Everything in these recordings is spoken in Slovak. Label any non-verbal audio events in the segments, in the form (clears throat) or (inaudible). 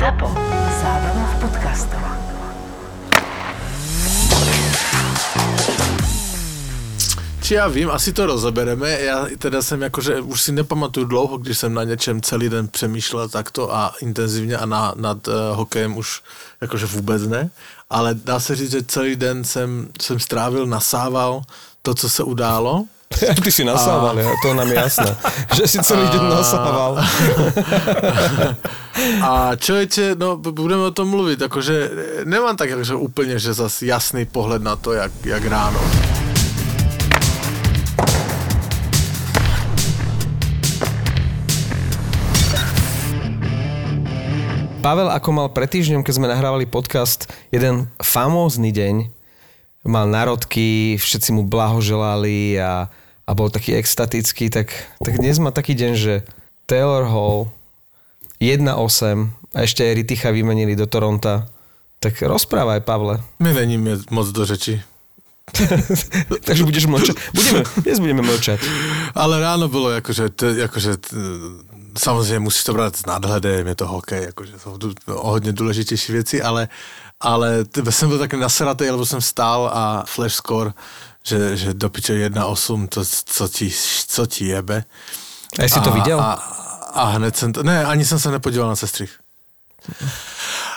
ZAPO. Zábrná v podcastov. Či ja vím, asi to rozebereme. Já teda jsem jakože, už si nepamatuju dlouho, když jsem na něčem celý den přemýšlel takto a intenzivně a na, nad uh, hokejem už jakože vůbec ne. Ale dá se říct, že celý den jsem, jsem strávil, nasával to, co se událo. (laughs) Ty si nasával, a... ja, to nám je jasné. Že si celý deň nasával. (laughs) A člověče, no budeme o tom mluvit, jakože nemám tak jakože úplně, že zas jasný pohled na to, jak, jak ráno. Pavel, ako mal pred týždňom, keď sme nahrávali podcast, jeden famózny deň, mal narodky, všetci mu blahoželali a, a bol taký extatický, tak, tak dnes má taký deň, že Taylor Hall 1-8 a ešte aj Riticha vymenili do Toronta. Tak rozprávaj, Pavle. My veníme moc do řeči. (laughs) Takže budeš mlčať. Budeme, dnes budeme mlčať. Ale ráno bylo jakože, t, jakože t, samozřejmě musíš to brát s nadhledem, je to hokej, tu o hodně důležitější věci, ale, ale t- jsem byl taky naseratý, lebo jsem stál a flash score, že, že do piče 1-8, to, co ti, co ti jebe. A jsi to viděl? A, a hned jsem to, ne, ani jsem se nepodíval na sestřih.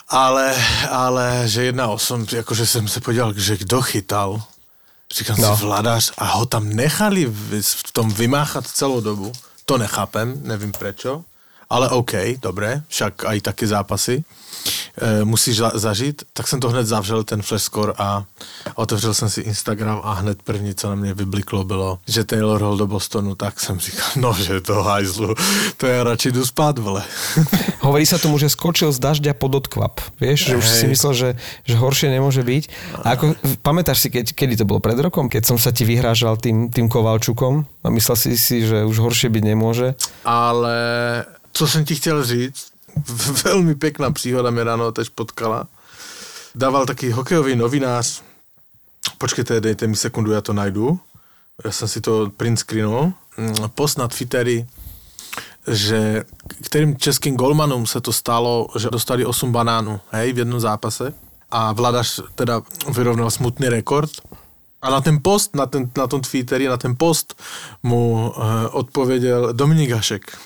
Ale, ale že 1-8, jakože jsem se podíval, že kdo chytal, říkám no. si vladař a ho tam nechali v, v tom vymáchat celou dobu. To nechápem, nevím prečo, ale OK, dobré, však aj také zápasy e, musíš za, zažít, tak jsem to hned zavřel, ten flash score a otevřel jsem si Instagram a hned první, co na mě vybliklo, bylo, že Taylor Hall do Bostonu, tak jsem říkal, no, že to hajzlu, to já radši jdu spát, vole. (laughs) Hovorí sa tomu, že skočil z dažďa pod odkvap. Vieš, že už si myslel, že, že horšie nemôže byť. A ako, pamätáš si, keď, kedy to bolo pred rokom, keď som sa ti vyhrážal tým, tým Kovalčukom a myslel si si, že už horšie byť nemôže? Ale co jsem ti chtěl říct, (laughs) velmi pěkná příhoda mě ráno tež potkala. Dával taký hokejový novinář, počkejte, dejte mi sekundu, já to najdu. Já jsem si to print screenul. Post na Twittery, že kterým českým golmanům se to stalo, že dostali 8 banánů, hej, v jednom zápase. A Vladař teda vyrovnal smutný rekord. A na ten post, na, ten, na tom Twitteri, na ten post mu uh, odpověděl Dominik Hašek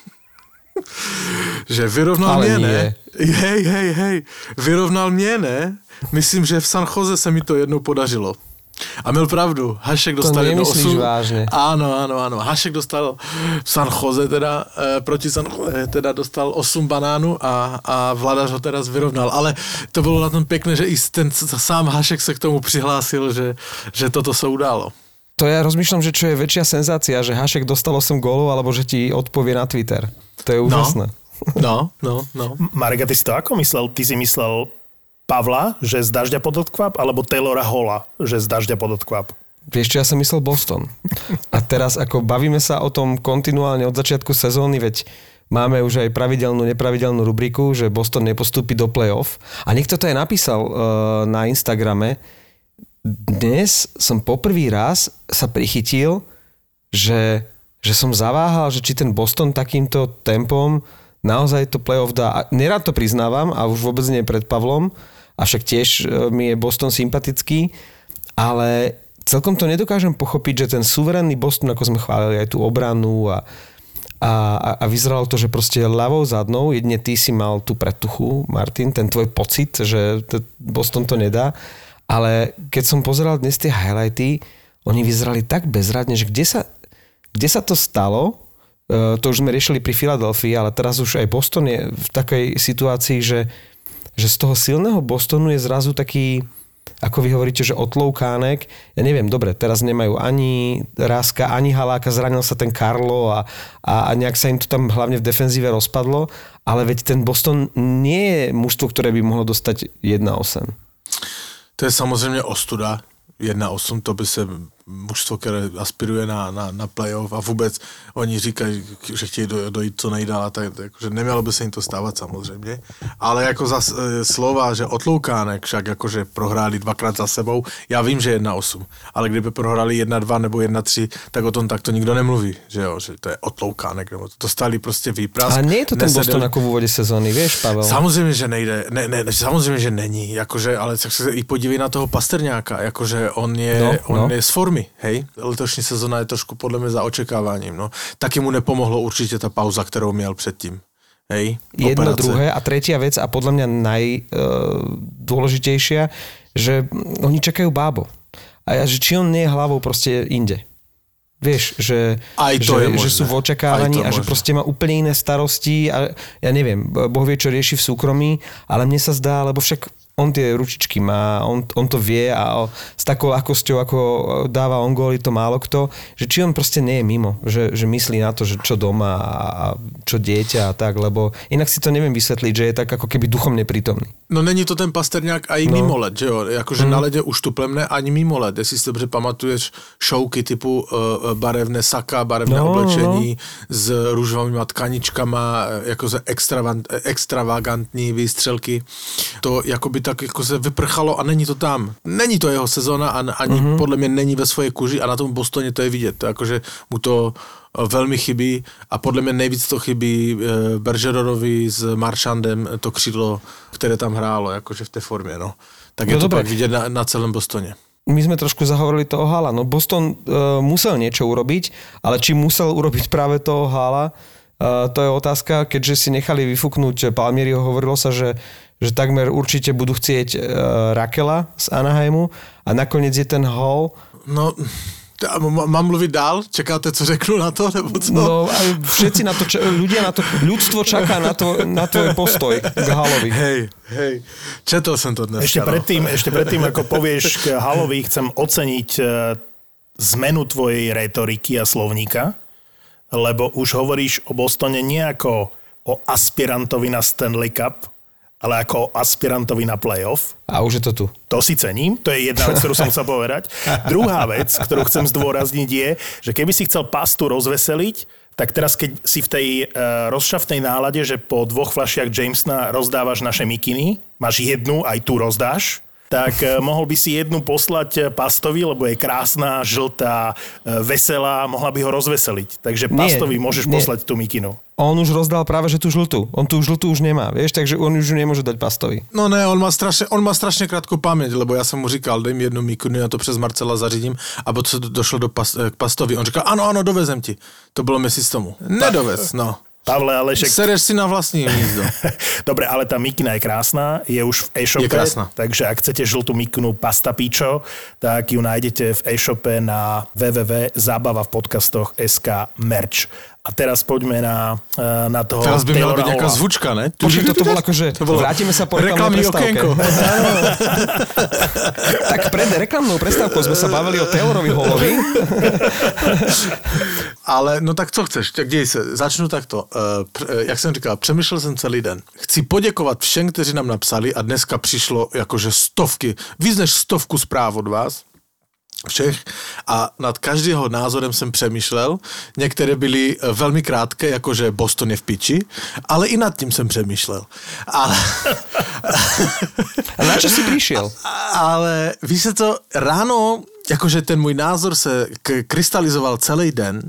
že vyrovnal Ale mě, nie. ne? Hej, hej, hej. Vyrovnal mě, ne? Myslím, že v San Jose se mi to jednou podařilo. A měl pravdu, Hašek dostal nemyslíš osm- vážne? Áno, áno, áno. Hašek dostal v San Jose teda, e, proti San Jose teda dostal 8 banánu a, a Vladař ho teraz vyrovnal. Ale to bylo na tom pěkné, že i ten sám Hašek se k tomu přihlásil, že, že toto se událo. To ja rozmýšľam, že čo je väčšia senzácia, že Hašek dostal 8 gólov, alebo že ti odpovie na Twitter. To je úžasné. No, no, no. Marek, a ty si to ako myslel? Ty si myslel Pavla, že z dažďa pod odkvap, alebo Taylora Hola, že z dažďa pod odkvap? Vieš čo, ja som myslel Boston. A teraz ako bavíme sa o tom kontinuálne od začiatku sezóny, veď máme už aj pravidelnú, nepravidelnú rubriku, že Boston nepostúpi do playoff. A niekto to aj napísal uh, na Instagrame. Dnes som poprvý raz sa prichytil, že, že som zaváhal, že či ten Boston takýmto tempom naozaj to playoff dá. A nerad to priznávam a už vôbec nie pred Pavlom, avšak tiež e, mi je Boston sympatický, ale celkom to nedokážem pochopiť, že ten suverénny Boston, ako sme chválili aj tú obranu a, a, a, vyzeralo to, že proste ľavou zadnou, jedne ty si mal tú pretuchu, Martin, ten tvoj pocit, že Boston to nedá, ale keď som pozeral dnes tie highlighty, oni vyzerali tak bezradne, že kde sa, kde sa to stalo, E, to už sme riešili pri Filadelfii, ale teraz už aj Boston je v takej situácii, že, že z toho silného Bostonu je zrazu taký, ako vy hovoríte, že otloukánek. Ja neviem, dobre, teraz nemajú ani Ráska, ani Haláka, zranil sa ten Karlo a, a, a nejak sa im to tam hlavne v defenzíve rozpadlo, ale veď ten Boston nie je mužstvo, ktoré by mohlo dostať 1-8. To je samozřejmě ostuda. 1-8, to by se mužstvo, které aspiruje na, na, na playoff a vůbec oni říkají, že chtějí do, dojít co nejdál a tak, takže nemělo by se jim to stávat samozřejmě. Ale jako za e, slova, že otloukánek však jakože prohráli dvakrát za sebou, já vím, že 1-8, ale kdyby prohráli 1-2 nebo 1-3, tak o tom takto nikdo nemluví, že jo, že to je otloukánek, nebo to dostali prostě výprask. A nie je to ten nesedeli- Boston ako v úvode sezóny, vieš, Pavel? Samozřejmě, že nejde, ne, ne, samozřejmě, že není, jakože, ale tak se i podívej na toho Pasterňáka, jakože on je, no, on no. je z formy, hej, letošní sezona je trošku podle mě za očekáváním, no. Taky mu nepomohlo určitě ta pauza, kterou měl předtým, hej, Jedno, operace. druhé a tretia vec a podľa mňa najdôležitejšia, že oni čakajú bábo. A ja, že či on nie je hlavou proste inde. Vieš, že, Aj to že, že sú v očakávaní a že možné. proste má úplne iné starosti a ja neviem, Boh vie, čo rieši v súkromí, ale mne sa zdá, lebo však on tie ručičky má, on, on to vie a o- s takou akosťou, ako dáva on góly, to málo kto, že či on proste nie je mimo, že, že myslí na to, že čo doma a a čo dieťa a tak, lebo inak si to neviem vysvetliť, že je tak ako keby duchom neprítomný. No není to ten Pasterňák ani No. no. mimo let, že jo? Jakože mm. na ledě už tuplemne ani mimo let. Jestli si dobře pamatuješ šouky typu uh, barevné saka, barevné No, no, oblečení no. s růžovými tkaničkama, eh, jako extravagantní výstřelky. To jako by tak jako se vyprchalo a není to tam. Není to jeho sezona a ani mm-hmm. podle mě není ve své kuži a na tom Bostoně to je vidět. Jakože mu to eh, velmi chybí a podle mě nejvíc to chybí eh, Bergeronovi s Marchandem to křídlo, které tam hrálo, jakože v té formě, no. Tak je No to dobré. pak vidět na, na celém Bostoně. My sme trošku zahovorili toho Hala. No Boston uh, musel niečo urobiť, ale či musel urobiť práve toho Hala, uh, to je otázka, keďže si nechali vyfúknuť Palmieriho, hovorilo sa, že, že takmer určite budú chcieť uh, Rakela z Anaheimu a nakoniec je ten Hall No, mám mluvit dál? Čekáte, co řeknu na to, nebo co? No všetci na to, ča- ľudia na to, ľudstvo čaká na, to, na tvoj postoj k Halovi. Hej, hej, četl jsem to dneska. Ešte no. predtým, ešte predtým, ako povieš k Halovi, chcem oceniť e, zmenu tvojej retoriky a slovníka, lebo už hovoríš o Bostone nie ako o aspirantovi na Stanley Cup, ale ako aspirantovi na playoff. A už je to tu. To si cením, to je jedna vec, ktorú som chcel povedať. (laughs) Druhá vec, ktorú chcem zdôrazniť je, že keby si chcel pastu rozveseliť, tak teraz keď si v tej uh, rozšaftnej nálade, že po dvoch fľašiach Jamesona rozdávaš naše mikiny, máš jednu, aj tu rozdáš, tak uh, mohol by si jednu poslať eh, pastovi, lebo je krásna, žltá, uh, veselá, mohla by ho rozveseliť. Takže Nie, pastovi môžeš nie. poslať tú mikinu. On už rozdal práve, že tú žltú. On tú žltú už nemá, vieš, takže on už ju nemôže dať Pastovi. No ne, on má strašně, on má strašně krátkou paměť, lebo já jsem mu říkal, dej mi jednu mikinu, já to přes Marcela zařídím, a po co došlo do pas, k pastovi, on říkal, ano, ano, dovezem ti. To bylo měsíc tomu. Nedovez, no. Pavle, ale však Sereš si na vlastní hnízdo. (laughs) Dobre, ale tá mikina je krásna, je už v e-shope, Je krásna. takže ak chcete žltú mikinu Pasta Picho, tak ju nájdete v e-shope na www.zábava v podcastoch SK merch. A teraz poďme na, eh, na toho Teraz by být nějaká Halla. zvučka, ne? Počkej, toto bolo akože, To bolo vrátime sa po reklamnej prestávke. (laughs) tak pred reklamnou prestávkou sme sa bavili o Taylorovi Hallovi. (laughs) Ale no tak co chceš, tak děj se, začnu takto. Pr- eh, Jak jsem říkal, přemýšlel jsem celý den. Chci poděkovat všem, kteří nám napsali a dneska přišlo jakože stovky, víc než stovku zpráv od vás všech a nad každého názorem jsem přemýšlel. Některé byly eh, velmi krátké, jakože Boston je v piči, ale i nad tím jsem přemýšlel. Ale, A na čo si prišiel? (laughs) ale víš se to, ráno, jakože ten můj názor se k- krystalizoval celý den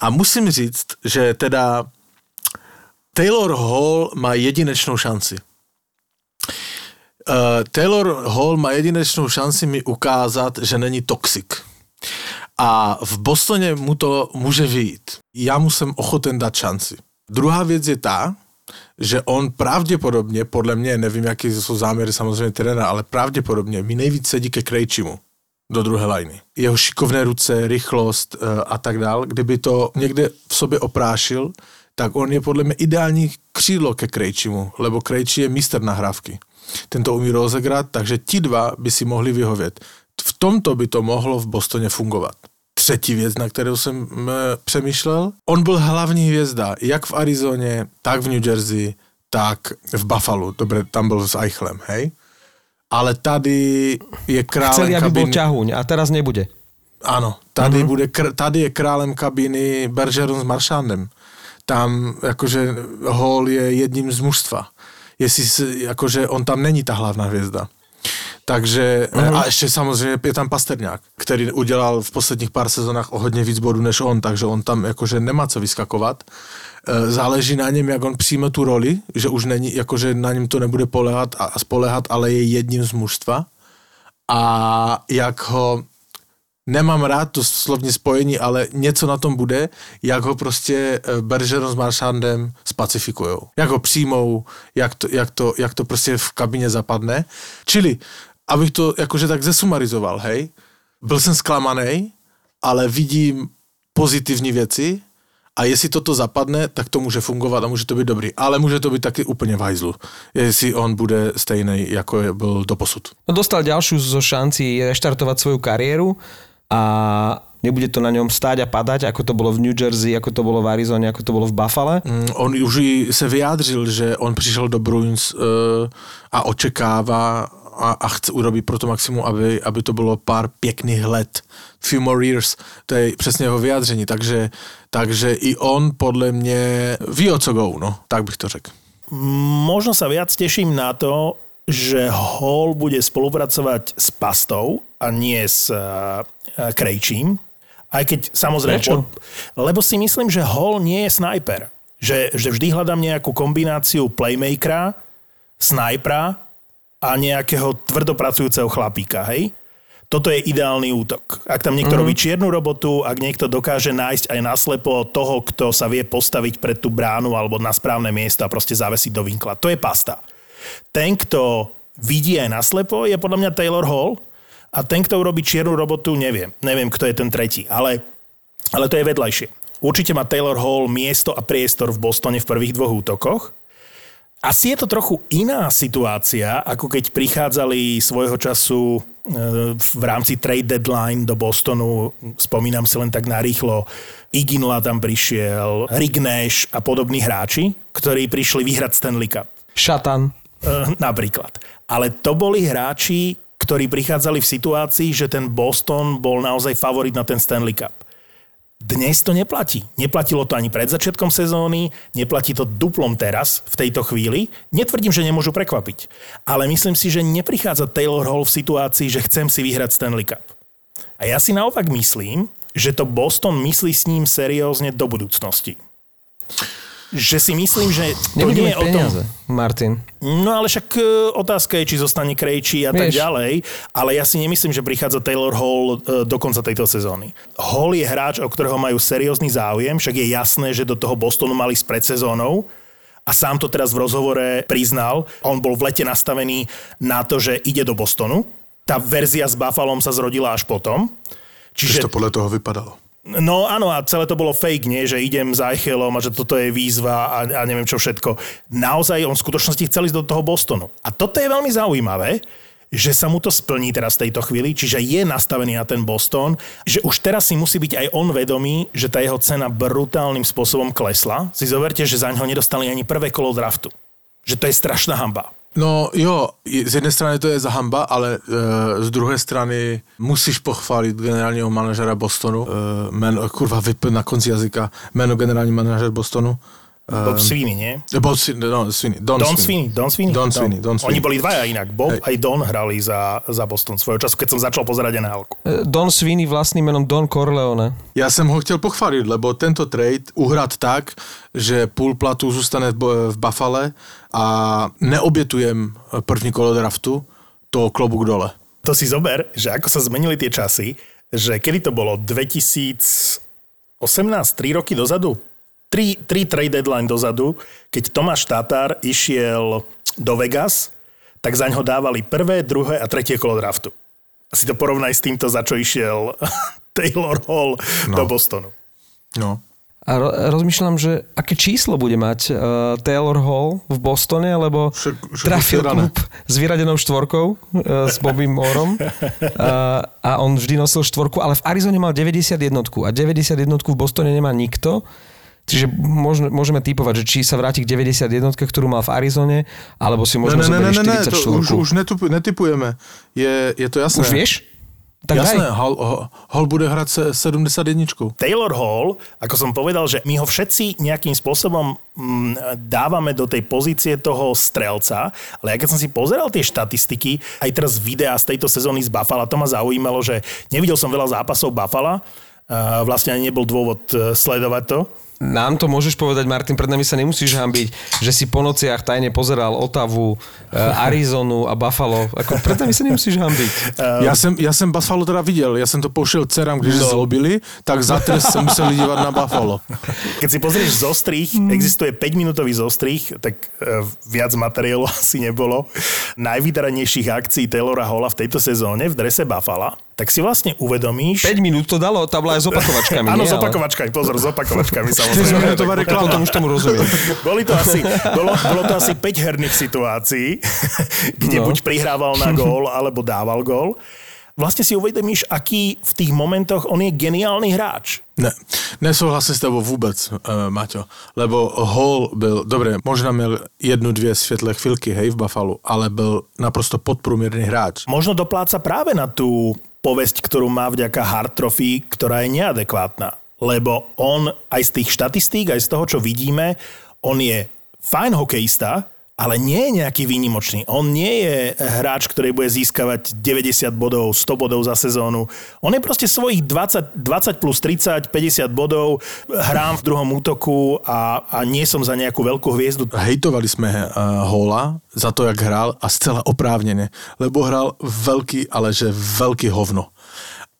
a musím říct, že teda Taylor Hall má jedinečnou šanci. Uh, Taylor Hall má jedinečnou šanci mi ukázat, že není toxik. A v Bostoně mu to může vyjít. Já mu jsem ochoten dát šanci. Druhá věc je ta, že on pravděpodobně, podle mě, nevím, jaký jsou záměry samozřejmě trenéra, ale pravděpodobně mi nejvíc sedí ke Krejčimu do druhé lajny. Jeho šikovné ruce, rychlost eh, a tak dál, kdyby to někde v sobě oprášil, tak on je podle mě ideální křídlo ke Krejčimu, lebo Krejči je mistr nahrávky. Ten to umí rozegrat, takže ti dva by si mohli vyhovět. V tomto by to mohlo v Bostoně fungovat. Třetí věc, na kterou jsem mm, přemýšlel, on byl hlavní hvězda, jak v Arizoně, tak v New Jersey, tak v Buffalo. Dobre, tam byl s Eichlem, hej? Ale tady je králem Chceli, aby bol kabiny. ťahuň a teraz nebude. Ano, tady, mm-hmm. bude, tady je králem kabiny Bergeron s Maršandem. Tam jakože Hall je jedním z mužstva. Jestli, si- jakože on tam není ta hlavná hvězda. Takže, mm-hmm. a ještě samozřejmě je tam Pasterňák, který udělal v posledních pár sezónách o hodně víc bodů než on, takže on tam jakože nemá co vyskakovat. E, Záleží na něm, jak on přijme tu roli, že už není, jakože na něm to nebude polehat a a spolehat, ale je jedním z mužstva. A jak ho nemám rád to slovní spojení, ale něco na tom bude, jak ho prostě eh, Bergeron s Marchandem spacifikujou. Jak ho přijmou, jak to, jak, to, jak to prostě v kabině zapadne. Čili, abych to jakože tak zesumarizoval, hej, byl jsem zklamaný, ale vidím pozitivní věci a jestli toto zapadne, tak to může fungovat a může to být dobrý. Ale může to být taky úplně v hajzlu, jestli on bude stejný, jako je byl doposud. No dostal ďalšiu zo šanci reštartovať svoju kariéru a nebude to na ňom stáť a padať, ako to bolo v New Jersey, ako to bolo v Arizone, ako to bolo v Buffale. Mm, On už se vyjádřil, že on přišel do Bruins uh, a očekává a, a chce urobit pro to maximum, aby, aby to bylo pár pěkných let. Few more years. To je přesně jeho vyjádření. Takže, takže i on podle mě ví, o co go, no. Tak bych to řekl. Možno sa viac teším na to, že Hall bude spolupracovať s Pastou a nie s uh, Krejčím. Aj keď samozrejme... Prečo? lebo si myslím, že Hall nie je snajper. Že, že vždy hľadám nejakú kombináciu playmakera, snajpera a nejakého tvrdopracujúceho chlapíka, hej? Toto je ideálny útok. Ak tam niekto mm. robí čiernu robotu, ak niekto dokáže nájsť aj naslepo toho, kto sa vie postaviť pred tú bránu alebo na správne miesto a proste zavesiť do vinkla. To je pasta. Ten, kto vidí aj naslepo, je podľa mňa Taylor Hall a ten, kto urobí čiernu robotu, neviem. Neviem, kto je ten tretí, ale, ale to je vedľajšie. Určite má Taylor Hall miesto a priestor v Bostone v prvých dvoch útokoch. Asi je to trochu iná situácia, ako keď prichádzali svojho času e, v rámci trade deadline do Bostonu. Spomínam si len tak narýchlo. Iginla tam prišiel, Rick Nash a podobní hráči, ktorí prišli vyhrať Stanley Cup. Šatan. Eh, napríklad. Ale to boli hráči, ktorí prichádzali v situácii, že ten Boston bol naozaj favorit na ten Stanley Cup. Dnes to neplatí. Neplatilo to ani pred začiatkom sezóny, neplatí to duplom teraz, v tejto chvíli. Netvrdím, že nemôžu prekvapiť. Ale myslím si, že neprichádza Taylor Hall v situácii, že chcem si vyhrať Stanley Cup. A ja si naopak myslím, že to Boston myslí s ním seriózne do budúcnosti. Že si myslím, že to Nebude nie je o tom... Martin. No ale však e, otázka je, či zostane Krejčí a tak Vieš. ďalej. Ale ja si nemyslím, že prichádza Taylor Hall e, do konca tejto sezóny. Hall je hráč, o ktorého majú seriózny záujem, však je jasné, že do toho Bostonu mali s predsezónou a sám to teraz v rozhovore priznal. On bol v lete nastavený na to, že ide do Bostonu. Tá verzia s Buffalom sa zrodila až potom. Čiže Čiže to podle toho vypadalo. No áno, a celé to bolo fake, nie? Že idem za Eichelom a že toto je výzva a, a neviem čo všetko. Naozaj on v skutočnosti chcel ísť do toho Bostonu. A toto je veľmi zaujímavé, že sa mu to splní teraz v tejto chvíli, čiže je nastavený na ten Boston, že už teraz si musí byť aj on vedomý, že tá jeho cena brutálnym spôsobom klesla. Si zoberte, že za ňo nedostali ani prvé kolo draftu. Že to je strašná hamba. No jo, z jedné strany to je za hamba, ale e, z druhé strany musíš pochválit generálního manažera Bostonu. E, jméno, kurva, vypl na konci jazyka. Jméno generální manažer Bostonu. Bob Sweeney, nie? Bob Sweeney, no, Sweeney, Don, Don Sweeney, Don Sweeney. Don Sweeney, Don Sweeney. Oni boli dvaja inak. Bob Hej. aj Don hrali za, za Boston svojho času, keď som začal pozerať NHL. E, Don Sweeney vlastným menom Don Corleone. Já jsem ho chtěl pochválit, lebo tento trade uhrát tak, že půl platu zůstane v Buffale a neobětujem první kolo draftu, to klobuk dole. To si zober, že ako sa zmenili tie časy, že kedy to bolo 2018, 3 roky dozadu? 3, 3 trade deadline dozadu, keď Tomáš Tatár išiel do Vegas, tak za ňo dávali prvé, druhé a tretie kolo draftu. A si to porovnaj s týmto, za čo išiel (laughs) Taylor Hall no. do Bostonu. No. A ro- rozmýšľam, že aké číslo bude mať uh, Taylor Hall v Bostone, lebo Však- však trafil klub s vyradenou štvorkou uh, s Bobby (laughs) Moorom uh, a on vždy nosil štvorku, ale v Arizone mal 91 a 91 v Bostone nemá nikto. Čiže môžeme, môžeme typovať, že či sa vráti k 91, ktorú mal v Arizone, alebo si Ne, možno ne, ne, ne, ne, 44. to už, už netup, netypujeme. Je, je to jasné. Už vieš? Tak Jasné. Hall, Hall bude hrať se 71. Taylor Hall, ako som povedal, že my ho všetci nejakým spôsobom mm, dávame do tej pozície toho strelca, ale ja keď som si pozeral tie štatistiky, aj teraz videá z tejto sezóny z Buffalo, to ma zaujímalo, že nevidel som veľa zápasov Buffalo, vlastne ani nebol dôvod e, sledovať to, Nám to môžeš povedať, Martin, pred nami sa nemusíš hambiť, že si po nociach tajne pozeral Otavu, eh, (laughs) Arizonu a Buffalo. Ako, pred nami sa nemusíš hambiť. (laughs) Já jsem, já jsem Buffalo teda viděl, já jsem to pouštěl dcerám, když no. zlobili, tak za trest se museli dívat na Buffalo. (laughs) Keď si pozrieš zostrých, existuje 5-minútový zostrých, tak e, viac materiálu asi nebolo. Najvydaranejších akcií Taylora Halla v tejto sezóne v drese Buffalo, tak si vlastne uvedomíš... 5 minút to dalo, tá bola aj s opakovačkami. Áno, s opakovačkami, pozor, s opakovačkami samozrejme. Reklama. Potom už tomu rozumiem. Boli to asi, bolo, (laughs) bolo to asi 5 herných situácií, (laughs) kde No. buď prihrával na (laughs) gól, alebo dával gól. Vlastne si uvedomíš, aký v tých momentoch on je geniálny hráč. Ne, nesouhlasím s tebou vůbec, uh, Maťo, lebo Hall byl, dobre, možná měl jednu, dvě světlé chvilky, hej, v Buffalo, ale byl naprosto podprůměrný hráč. Možno dopláca práve na tú povesť, ktorú má vďaka Hard Trophy, ktorá je neadekvátna. Lebo on aj z tých štatistík, aj z toho, čo vidíme, on je fajn hokejista, ale nie je nejaký výnimočný. On nie je hráč, ktorý bude získavať 90 bodov, 100 bodov za sezónu. On je proste svojich 20, 20 plus 30, 50 bodov, hrám v druhom útoku a, a nie som za nejakú veľkú hviezdu. Hejtovali jsme uh, Hola za to, jak hrál a zcela oprávněně, lebo hrál velký, ale že velký hovno.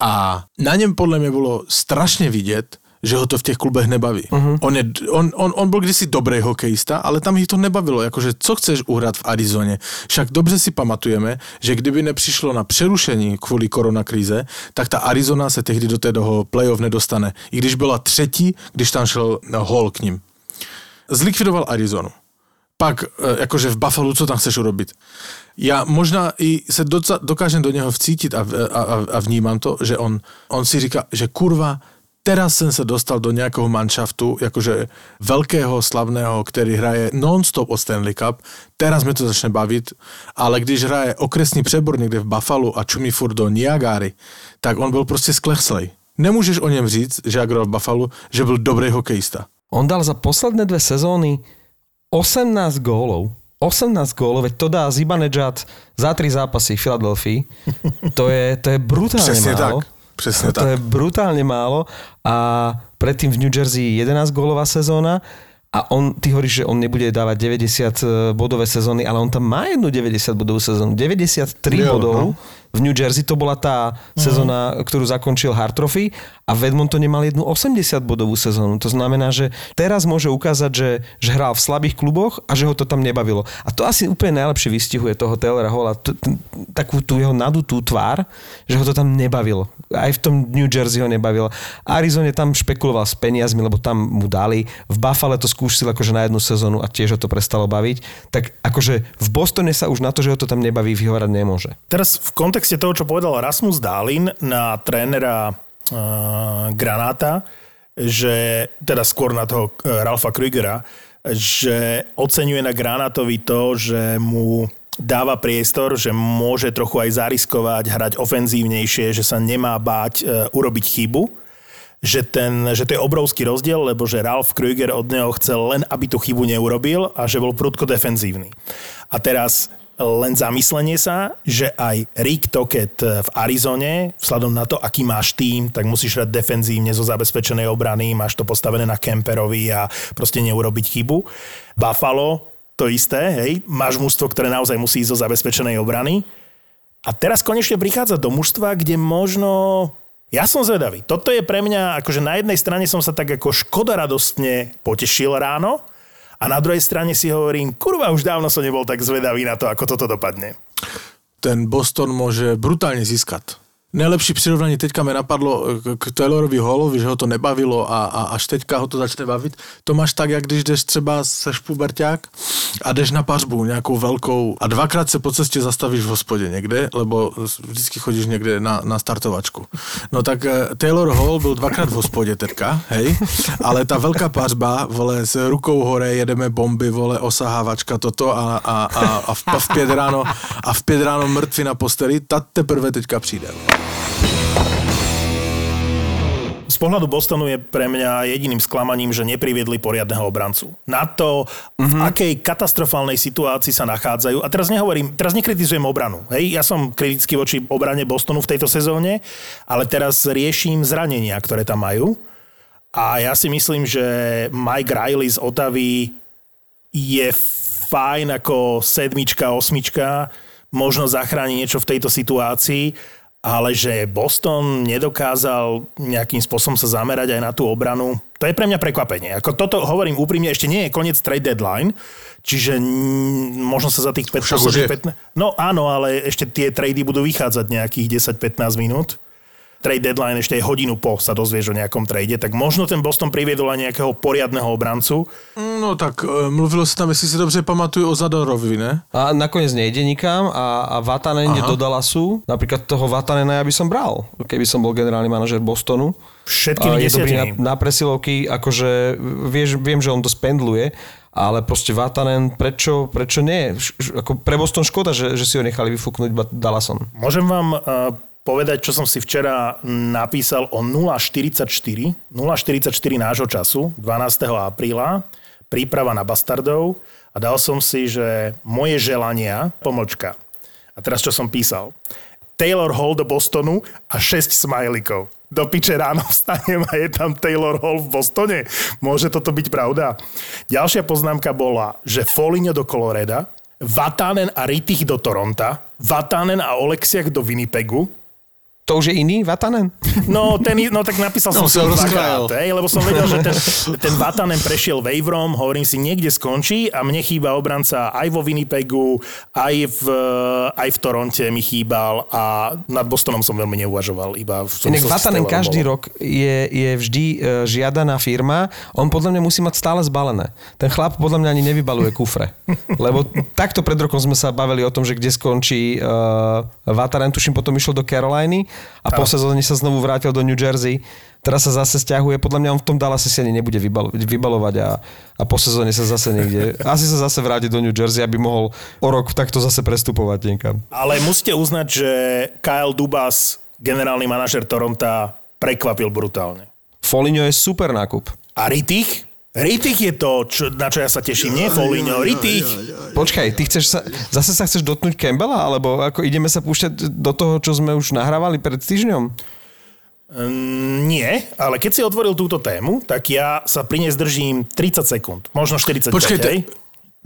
A na něm podle mě bylo strašně vidět, že ho to v těch klubech nebaví. Uh-huh. On, je, on, on, on byl kdysi dobrý hokejista, ale tam jich to nebavilo. Jakože co chceš uhrát v Arizoně? Však dobře si pamatujeme, že kdyby nepřišlo na přerušení kvůli koronakrize, tak ta Arizona se tehdy do toho playoff nedostane. I když byla třetí, když tam šel Hall k ním. Zlikvidoval Arizonu. Pak, e, jakože v Buffalo, co tam chceš urobiť? Já možná i se doca, dokážem do něho vcítit a, a, a, vnímám to, že on, on si říká, že kurva, teraz jsem se dostal do nějakého manšaftu, jakože velkého, slavného, který hraje non-stop od Stanley Cup, teraz mě to začne bavit, ale když hraje okresní přebor někde v Buffalo a čumí furt do Niagary, tak on byl prostě skleslej. Nemůžeš o něm říct, že hrál v Buffalo, že byl dobrý hokejista. On dal za posledné dve sezóny 18 gólov. 18 gólov, veď to dá Zibanejad za tri zápasy v Filadelfii. To je, to je brutálne Přesně málo. tak. Přesně To tak. je brutálne málo a predtým v New Jersey 11 gólová sezóna a on, ty hovoríš, že on nebude dávať 90 bodové sezóny, ale on tam má jednu 90 bodovú sezónu. 93 Jo, bodov no. V New Jersey, to bola tá sezóna, ktorú zakončil Hart Trophy a v Edmontone mal jednu 80 bodovú sezónu. To znamená, že teraz môže ukázať, že, že hral v slabých kluboch a že ho to tam nebavilo. A to asi úplne najlepšie vystihuje toho Taylora Halla, t- t- takú tú jeho nadutú tvár, že ho to tam nebavilo. Aj v tom New Jersey ho nebavilo. Arizone tam špekuloval s peniazmi, lebo tam mu dali. V Buffale to skúšil akože na jednu sezónu a tiež ho to prestalo baviť. Tak akože v Bostone sa už na to, že ho to tam nebaví, vyhovárať nemôže. Teraz v kontexte toho, čo povedal Rasmus Dálin na trénera uh, Granáta, že teda skôr na toho uh, Ralfa Krügera, že oceňuje na Granátovi to, že mu dáva priestor, že môže trochu aj zariskovať, hrať ofenzívnejšie, že sa nemá báť uh, urobiť chybu že, ten, že to je obrovský rozdiel, lebo že Ralf Krüger od neho chcel len, aby tú chybu neurobil a že bol prudko defenzívny. A teraz len zamyslenie sa, že aj Rick Tocket v Arizone, vzhľadom na to, aký máš tým, tak musíš hrať defenzívne zo zabezpečenej obrany, máš to postavené na Kemperovi a proste neurobiť chybu. Buffalo, to isté, hej, máš mužstvo, ktoré naozaj musí ísť zo zabezpečenej obrany. A teraz konečne prichádza do mužstva, kde možno ja som zvedavý. Toto je pre mňa, akože na jednej strane som sa tak ako škoda radostne potešil ráno a na druhej strane si hovorím, kurva, už dávno som nebol tak zvedavý na to, ako toto dopadne. ten Boston může brutálně získat. Nejlepší přirovnání teďka mi napadlo k- k Taylorovi Hallovi, že ho to nebavilo a, a až teďka ho to začne bavit. To máš tak, jak když jdeš třeba seš puberťák a jdeš na pařbu nějakou velkou a dvakrát se po cestě zastavíš v hospodě někde, lebo vždycky chodíš někde na, na startovačku. No tak eh, Taylor Hall byl dvakrát v hospodě teďka, hej, ale ta velká pařba, vole, s rukou hore jedeme bomby, vole, osahávačka, toto a, a, a, a, v, a v pět ráno a v pět ráno mrtví na posteli, ta teprve teďka přijde. vole. Z pohľadu Bostonu je pre mňa jediným sklamaním, že nepriviedli poriadneho obrancu. Na to, v akej katastrofálnej situácii sa nachádzajú. A teraz nehovorím, teraz nekritizujem obranu. Hej, ja som kritický voči obrane Bostonu v tejto sezóne, ale teraz riešim zranenia, ktoré tam majú. A ja si myslím, že Mike Riley z Otavy je fajn ako sedmička, osmička, možno zachráni niečo v tejto situácii, ale že Boston nedokázal nejakým spôsobom sa zamerať aj na tú obranu, to je pre mňa prekvapenie. Ako toto hovorím úprimne, ešte nie je koniec trade deadline, čiže n- možno sa za tých 15, Však už je. 15 No áno, ale ešte tie trady budú vychádzať nejakých 10-15 minút trade deadline ešte aj hodinu po sa dozvieš o nejakom trade, tak možno ten Boston priviedol aj nejakého poriadneho obrancu. No tak e, mluvilo se tam, jestli si dobře pamatuju, o Zadorovi, ne? A nakoniec nejde nikam a, a Vatanen ide do Dallasu. Napríklad toho Vatanena ja by som bral, keby som bol generálny manažer Bostonu. Všetkými A je dobrý na, na presilovky, akože vieš, viem, že on to spendluje, ale proste Vatanen, prečo, prečo nie? Š, š, ako pre Boston škoda, že, že si ho nechali vyfúknuť Dallasom. Môžem vám uh, povedať, čo som si včera napísal o 0,44, 0,44 nášho času, 12. apríla, príprava na Bastardov a dal som si, že moje želania, pomočka. A teraz čo som písal? Taylor Hall do Bostonu a 6 smajlikov. Do piče ráno (laughs) vstanem a je tam Taylor Hall v Bostone. Môže toto byť pravda? Ďalšia poznámka bola, že Foligno do Coloreda, Vatanen a Rittich do Toronta, Vatanen a Oleksiak do Winnipegu, To už je iný Vatanen? No, ten, no tak napísal som No, si ho dvakrát, hej, lebo som vedel, že ten, (laughs) ten Vatanen prešiel waiverom, hovorím si, niekde skončí a mne chýba obranca aj vo Winnipegu, aj v, aj v Toronte mi chýbal a nad Bostonom som veľmi neuvažoval, iba v Inak Vatanen každý bolo. rok je, je vždy e, žiadaná firma. On podľa mňa musí mať stále zbalené. Ten chlap podľa mňa ani nevybaluje kufre. (laughs) Lebo takto pred rokom sme sa bavili o tom, že kde skončí uh, Vatanen, tuším potom išiel do Caroliny a po sezóne sa znovu vrátil do New Jersey. Teraz sa zase stiahuje. Podľa mňa on v tom Dallase si ani nebude vybal- vybalovať a, a po sezóne sa zase niekde... Asi sa zase vráti do New Jersey, aby mohol o rok takto zase prestupovať niekam. Ale musíte uznať, že Kyle Dubas, generálny manažer Toronta, prekvapil brutálne. Foligno je super nákup. A Rittich? Rittich je to, čo, na čo ja sa teším. Nie Foligno, Rittich. Počkaj, ty chceš sa, zase sa chceš dotknúť Campbella, alebo ako ideme sa púšťať do toho, čo sme už nahrávali pred týždňom? Mm, nie, ale keď si otvoril túto tému, tak ja sa pri nej zdržím 30 sekúnd, možno 45, Počkejte, hej?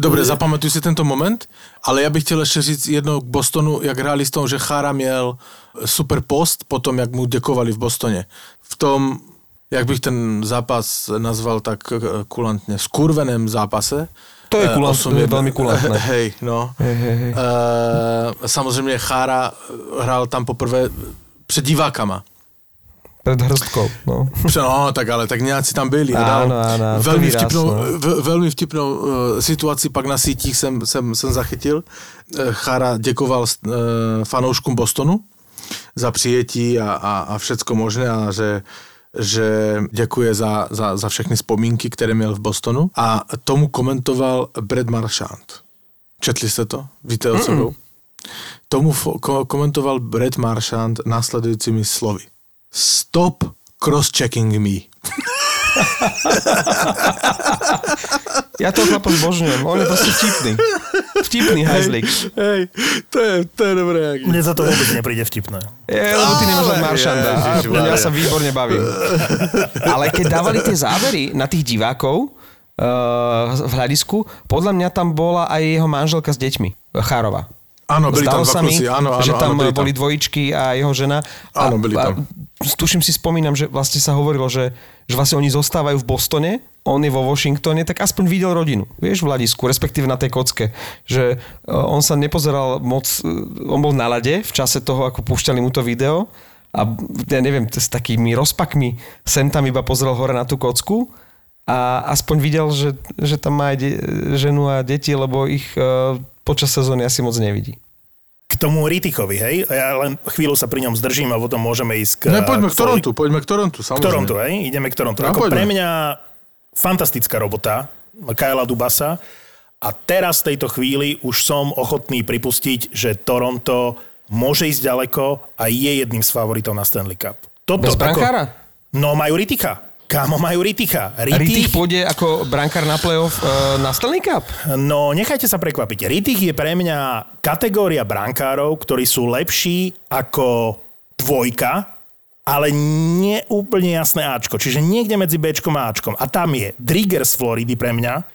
Dobře, zapamatuj si tento moment, ale já bych chtěl ještě říct jedno k Bostonu, jak hráli s tom, že Chára měl super post potom, jak mu děkovali v Bostoně. V tom, jak bych ten zápas nazval tak eh, kulantně, skurveném zápase. To je eh, kulant- to je velmi kulantné. (laughs) Hej, no. Hej, hej, hej. Eh, samozřejmě Chára hrál tam poprvé před divákama. Pred hrstkou, no. No, tak ale tak nějací tam byli. Áno, áno, velmi prvý raz, vtipnou, no. v, velmi vtipnou uh, situaci pak na sítích jsem, jsem, jsem zachytil. Chára děkoval uh, fanouškům Bostonu za přijetí a, a, a všecko možné a že že děkuje za, za, za všechny vzpomínky, které měl v Bostonu. A tomu komentoval Brad Marchand. Četli jste to? Víte o co? Tomu ko- komentoval Brad Marchand následujícími slovy. Stop cross-checking me. (laughs) Ja toho chlapa zbožňujem, on je proste vtipný. Vtipný hajzlik. Hej, to je, to je dobré. Mne za to vôbec nepríde vtipné. Je, lebo ty nemáš mať Maršanda. Ja sa výborne bavím. Ale keď dávali tie zábery na tých divákov uh, v hľadisku, podľa mňa tam bola aj jeho manželka s deťmi, Chárova. Áno, tam Zdalo dva sa mi, áno, áno, že tam áno, byli boli tam. dvojičky a jeho žena. Áno, byli a, tam. A, tuším si spomínam, že vlastne sa hovorilo, že, že vlastne oni zostávajú v Bostone, on je vo Washingtone, tak aspoň videl rodinu, vieš, v hľadisku, respektíve na tej kocke. Že e, on sa nepozeral moc, e, on bol na lade v čase toho, ako púšťali mu to video a ja neviem, s takými rozpakmi sem tam iba pozrel hore na tú kocku a aspoň videl, že, že tam má aj de- ženu a deti, lebo ich e, počas sezóny asi moc nevidí. K tomu Ritikovi, hej? Ja len chvíľu sa pri ňom zdržím a potom môžeme ísť k... Ne, poďme k Foli- Torontu, poďme k Torontu, K samozrejme. Torontu, hej? Ideme k Torontu. No, Ako poďme. pre mňa fantastická robota Kyla Dubasa a teraz v tejto chvíli už som ochotný pripustiť, že Toronto môže ísť ďaleko a je jedným z favoritov na Stanley Cup. Toto, Bez brankára? No majú Riticha. Kámo, majú Riticha. Ritich pôjde ako brankár na playoff uh, na Stanley Cup? No, nechajte sa prekvapiť. Ritich je pre mňa kategória brankárov, ktorí sú lepší ako dvojka, ale nie úplne jasné Ačko. Čiže niekde medzi Bčkom a Ačkom. A tam je Drigger z Floridy pre mňa,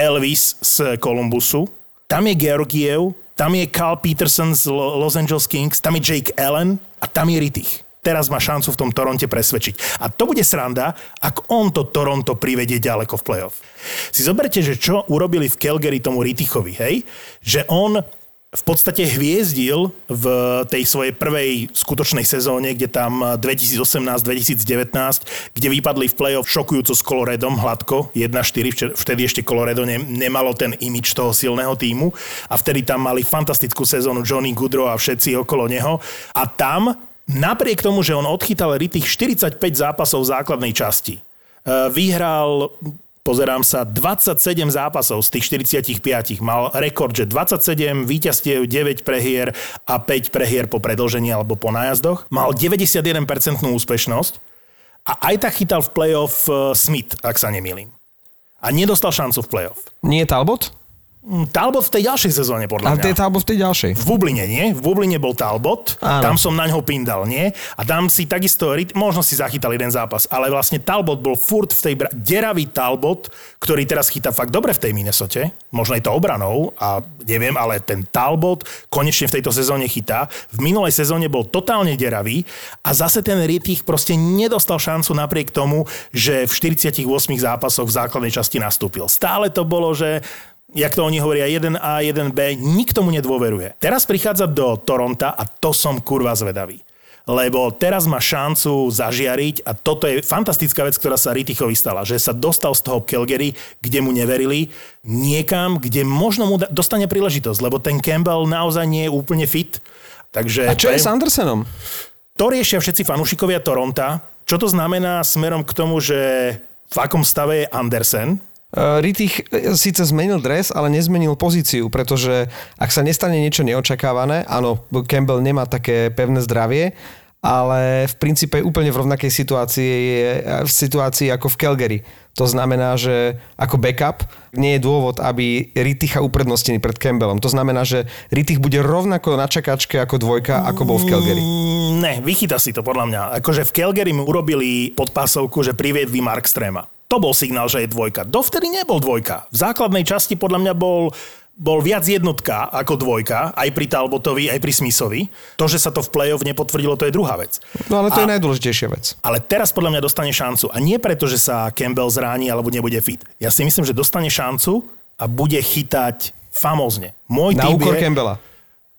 Elvis z Columbusu, tam je Georgiev, tam je Carl Peterson z Los Angeles Kings, tam je Jake Allen a tam je Rittich teraz má šancu v tom Toronte presvedčiť. A to bude sranda, ak on to Toronto privedie ďaleko v playoff. Si zoberte, že čo urobili v Calgary tomu Ritichovi, hej? Že on v podstate hviezdil v tej svojej prvej skutočnej sezóne, kde tam 2018-2019, kde vypadli v play-off šokujúco s Coloredom hladko, 1-4, vtedy ešte Colorado ne, nemalo ten imič toho silného týmu a vtedy tam mali fantastickú sezónu Johnny Goodrow a všetci okolo neho a tam Napriek tomu, že on odchytal rytých 45 zápasov v základnej časti, e, vyhral pozerám sa, 27 zápasov z tých 45. Mal rekord, že 27 víťazstiev, 9 prehier a 5 prehier po predlžení alebo po nájazdoch. Mal 91% úspešnosť a aj tak chytal v playoff e, Smith, ak sa nemýlim. A nedostal šancu v playoff. Nie Talbot? Mm, Talbot v tej ďalšej sezóne, podľa mňa. to je Talbot v tej ďalšej. V Bubline, nie? V Bubline bol Talbot, Áno. tam som na ňo pindal, nie? A tam si takisto, možno si zachytal jeden zápas, ale vlastne Talbot bol furt v tej bra- deravý Talbot, ktorý teraz chytá fakt dobre v tej Minnesote, možno je to obranou a neviem, ale ten Talbot konečne v tejto sezóne chytá. V minulej sezóne bol totálne deravý a zase ten Rittich proste nedostal šancu napriek tomu, že v 48 zápasoch v základnej časti nastúpil. Stále to bolo, že jak to oni hovoria, 1A, 1B, nikto mu nedôveruje. Teraz prichádza do Toronta a to som kurva zvedavý. Lebo teraz má šancu zažiariť a toto je fantastická vec, ktorá sa Rittichovi stala, že sa dostal z toho Calgary, kde mu neverili, niekam, kde možno mu dostane príležitosť, lebo ten Campbell naozaj nie je úplne fit. Takže A čo je s Andersenom? to riešia všetci fanúšikovia Toronta. Čo to znamená smerom k tomu, že v akom stave je Andersen, Uh, Rittich eh, síce zmenil dres, ale nezmenil pozíciu, pretože ak sa nestane niečo neočakávané, áno, Campbell nemá také pevné zdravie, ale v princípe úplne v rovnakej situácii, je v situácii ako v Calgary. To znamená, že ako backup nie je dôvod, aby Ritticha uprednostnili pred Campbellom. To znamená, že Rittich bude rovnako na čakačke ako dvojka, ako bol v Calgary. Mm, Ne, vychyta si to podľa mňa. Akože v Calgary mu urobili podpásovku, že priviedli Markstrema. To bol signál, že je dvojka. Dovtedy nebol dvojka. V základnej časti podľa mňa bol bol viac jednotka ako dvojka, aj pri Talbotovi, aj pri Smithovi. To, že sa to v play-off nepotvrdilo, to je druhá vec. No ale to A- je najdôležitejšia vec. Ale teraz podľa mňa dostane šancu. A nie preto, že sa Campbell zráni alebo nebude fit. Ja si myslím, že dostane šancu a bude chytať famózne. Môj Na úkor je, Campbella.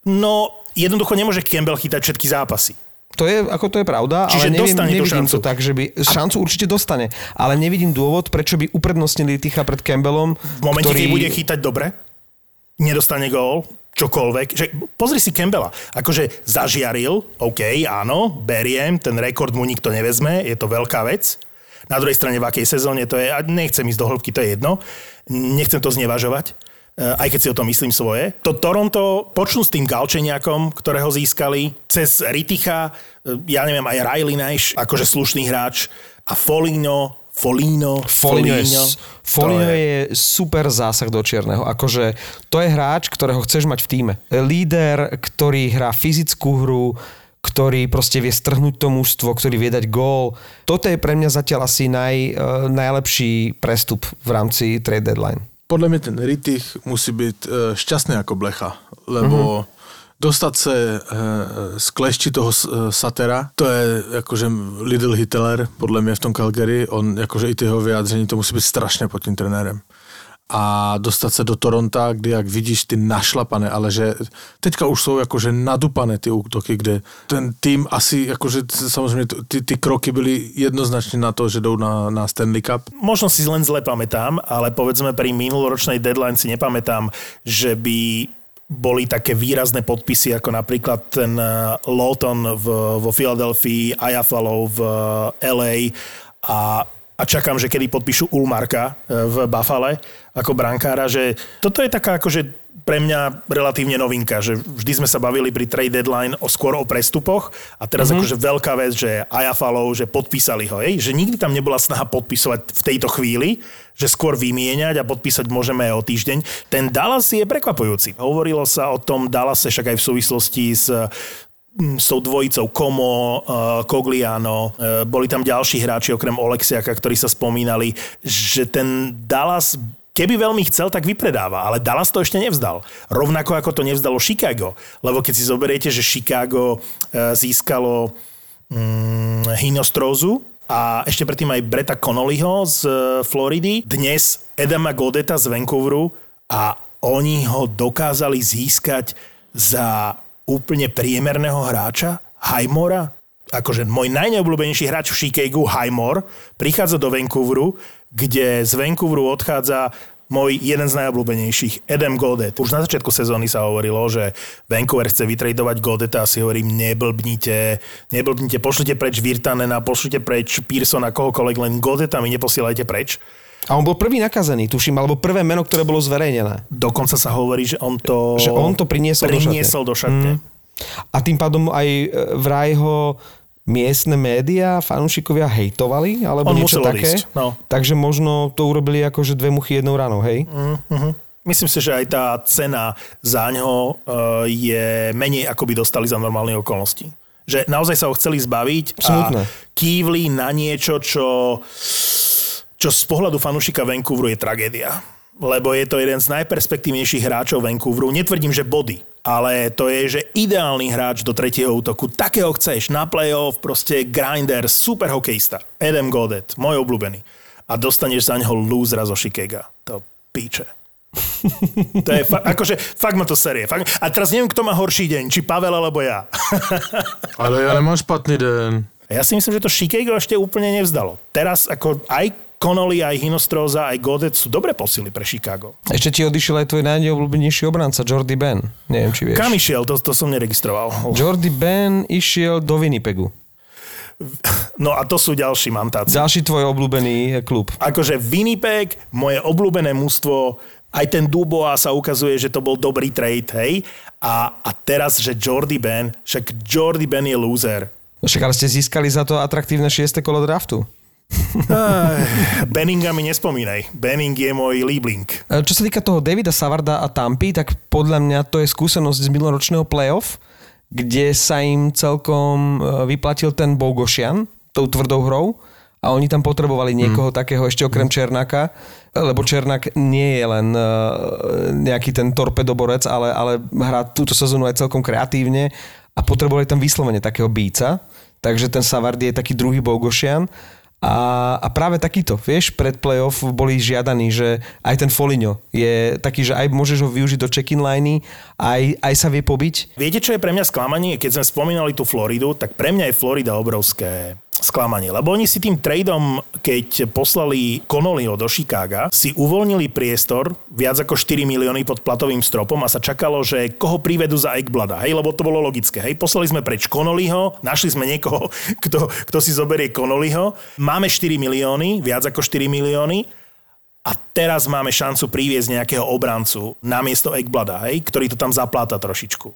No, jednoducho nemôže Campbell chytať všetky zápasy. To je, ako to je pravda, Čiže ale neviem, nevidím to tak, že by... Šancu určite dostane, ale nevidím dôvod, prečo by uprednostnili Ticha pred Campbellom, V momente, ktorý... keď bude chytať dobre, nedostane gól, čokoľvek. Že, pozri si Campbella. Akože zažiaril, OK, áno, beriem, ten rekord mu nikto nevezme, je to veľká vec. Na druhej strane, v akej sezóne to je, a nechcem ísť do hĺbky, to je jedno. Nechcem to znevažovať, aj keď si o tom myslím svoje. To Toronto počnú s tým Galčeniakom, ktorého získali, cez Riticha, eh, ja neviem, aj Riley Nash, akože slušný hráč, a Folino, Folino, Foligno, je, Foligno to je super zásah do čierneho. Akože to je hráč, ktorého chceš mať v týme. Líder, ktorý hrá fyzickú hru, ktorý proste vie strhnúť to mužstvo, ktorý vie dať gól. Toto je pre mňa zatiaľ asi naj, eh, najlepší prestup v rámci trade deadline. Podle mě ten Rittich musí být eh, šťastný jako blecha, lebo dostat se eh, z klešti toho eh, Satera, to je jakože Lidl Hitler, podle mě v tom Calgary, on jakože i ty jeho vyjádření, to musí být strašně pod tím trenérem. A dostat se do Toronta, kdy jak vidíš ty našlapané, ale že teďka už jsou jakože nadupané ty útoky, kde ten tým asi, jakože samozřejmě ty, kroky byly jednoznačně na to, že jdou na, na Stanley Cup. možno si len zle pamätám, ale povedzme pri minuloročnej deadline si nepamätám, že by boli také výrazné podpisy, ako napríklad ten eh, Lawton v, vo Filadelfii, Ayafalov v eh, LA a, a čakám, že kedy podpíšu Ulmarka eh, v Buffale ako brankára, že toto je taká akože pre mňa relatívne novinka, že vždy sme sa bavili pri trade deadline o skôr o prestupoch a teraz mm-hmm. akože veľká vec, že Ayafalov, že podpísali ho, hej? že nikdy tam nebola snaha podpisovať v tejto chvíli, že skôr vymieňať a podpísať môžeme aj o týždeň. Ten Dallas je prekvapujúci. Hovorilo sa o tom Dallase však aj v súvislosti s s tou dvojicou Komo, Cogliano, boli tam ďalší hráči okrem Oleksiaka, ktorí sa spomínali, že ten Dallas keby veľmi chcel, tak vypredáva, ale Dallas to ešte nevzdal. Rovnako ako to nevzdalo Chicago, lebo keď si zoberiete, že Chicago e, získalo mm, Hinostrózu a ešte predtým aj Breta Connollyho z Floridy, dnes Edama Godeta z Vancouveru a oni ho dokázali získať za úplne priemerného hráča, Highmora, akože môj najneobľúbenejší hráč v Chicago, Highmore, prichádza do Vancouveru, kde z Vancouveru odchádza môj jeden z najobľúbenejších, Adam Godet. Už na začiatku sezóny sa hovorilo, že Vancouver chce vytredovať Godeta a si hovorím, neblbnite, neblbnite, pošlite preč Virtanena, pošlite preč Pearsona, kohokoľvek, len Godeta mi neposielajte preč. A on bol prvý nakazený, tuším, alebo prvé meno, ktoré bolo zverejnené. Dokonca sa hovorí, že on to, že on to priniesol, priniesol do šatne. Do šatne. Mm. A tým pádom aj e, vraj ho miestne médiá, fanúšikovia hejtovali, alebo On niečo také. Ísť, no. Takže možno to urobili ako, že dve muchy jednou ranou, hej? Mm-hmm. Myslím si, že aj tá cena za ňo uh, je menej, ako by dostali za normálne okolnosti. Že naozaj sa ho chceli zbaviť Smutné. a kývli na niečo, čo, čo z pohľadu fanúšika Vancouveru je tragédia. Lebo je to jeden z najperspektívnejších hráčov Vancouveru. Netvrdím, že body, ale to je, že ideálny hráč do tretieho útoku. Takého chceš na playoff, proste grinder, super hokejista. Adam Godet, môj obľúbený. A dostaneš za neho lúzra zo Chicago. To píče. (laughs) to je fa- akože, fakt ma to serie. Fakt, a teraz neviem, kto má horší deň, či Pavel alebo ja. (laughs) Ale ja nemám špatný den. Ja si myslím, že to Chicago ešte úplne nevzdalo. Teraz ako aj Connolly, aj Hinostroza, aj Godet sú dobre posily pre Chicago. Ešte ti odišiel aj tvoj najobľúbenejší obranca, Jordy Ben. Neviem, či vieš. Kam išiel? To, to som neregistroval. Jordy Ben išiel do Winnipegu. No a to sú ďalší mantáci. Ďalší tvoj obľúbený klub. Akože Winnipeg, moje obľúbené mužstvo, aj ten Dubois sa ukazuje, že to bol dobrý trade, hej? A, a teraz, že Jordy Ben, však Jordy Ben je loser. No však ale ste získali za to atraktívne šieste kolo draftu. Benninga mi nespomínaj. Benning je môj líbling. E, čo sa týka toho Davida Savarda a Tampy, tak podľa mňa to je skúsenosť z minuloročného playoff, kde sa im celkom e, vyplatil ten Bogošian tou tvrdou hrou a oni tam potrebovali hmm. niekoho mm. takého ešte okrem Černáka, lebo Černák nie je len e, nejaký ten torpedoborec, ale, ale hrá túto sezónu aj celkom kreatívne a potrebovali tam vyslovene takého bíca, takže ten Savard je taký druhý Bogošian a, a práve takýto, vieš, pred playoff boli žiadaní, že aj ten Foligno je taký, že aj môžeš ho využiť do check-in liney, aj, aj sa vie pobiť. Viete, čo je pre mňa sklamanie? Keď sme spomínali tú Floridu, tak pre mňa je Florida obrovské sklamanie. Lebo oni si tým tradeom, keď poslali Connollyho do Chicaga, si uvoľnili priestor viac ako 4 milióny pod platovým stropom a sa čakalo, že koho privedú za Ekblada. Hej, lebo to bolo logické. Hej, poslali sme preč Connollyho, našli sme niekoho, (laughs) kto, kto si zoberie Connollyho. Máme 4 milióny, viac ako 4 milióny a teraz máme šancu priviesť nejakého obrancu namiesto Ekblada, hej, ktorý to tam zapláta trošičku.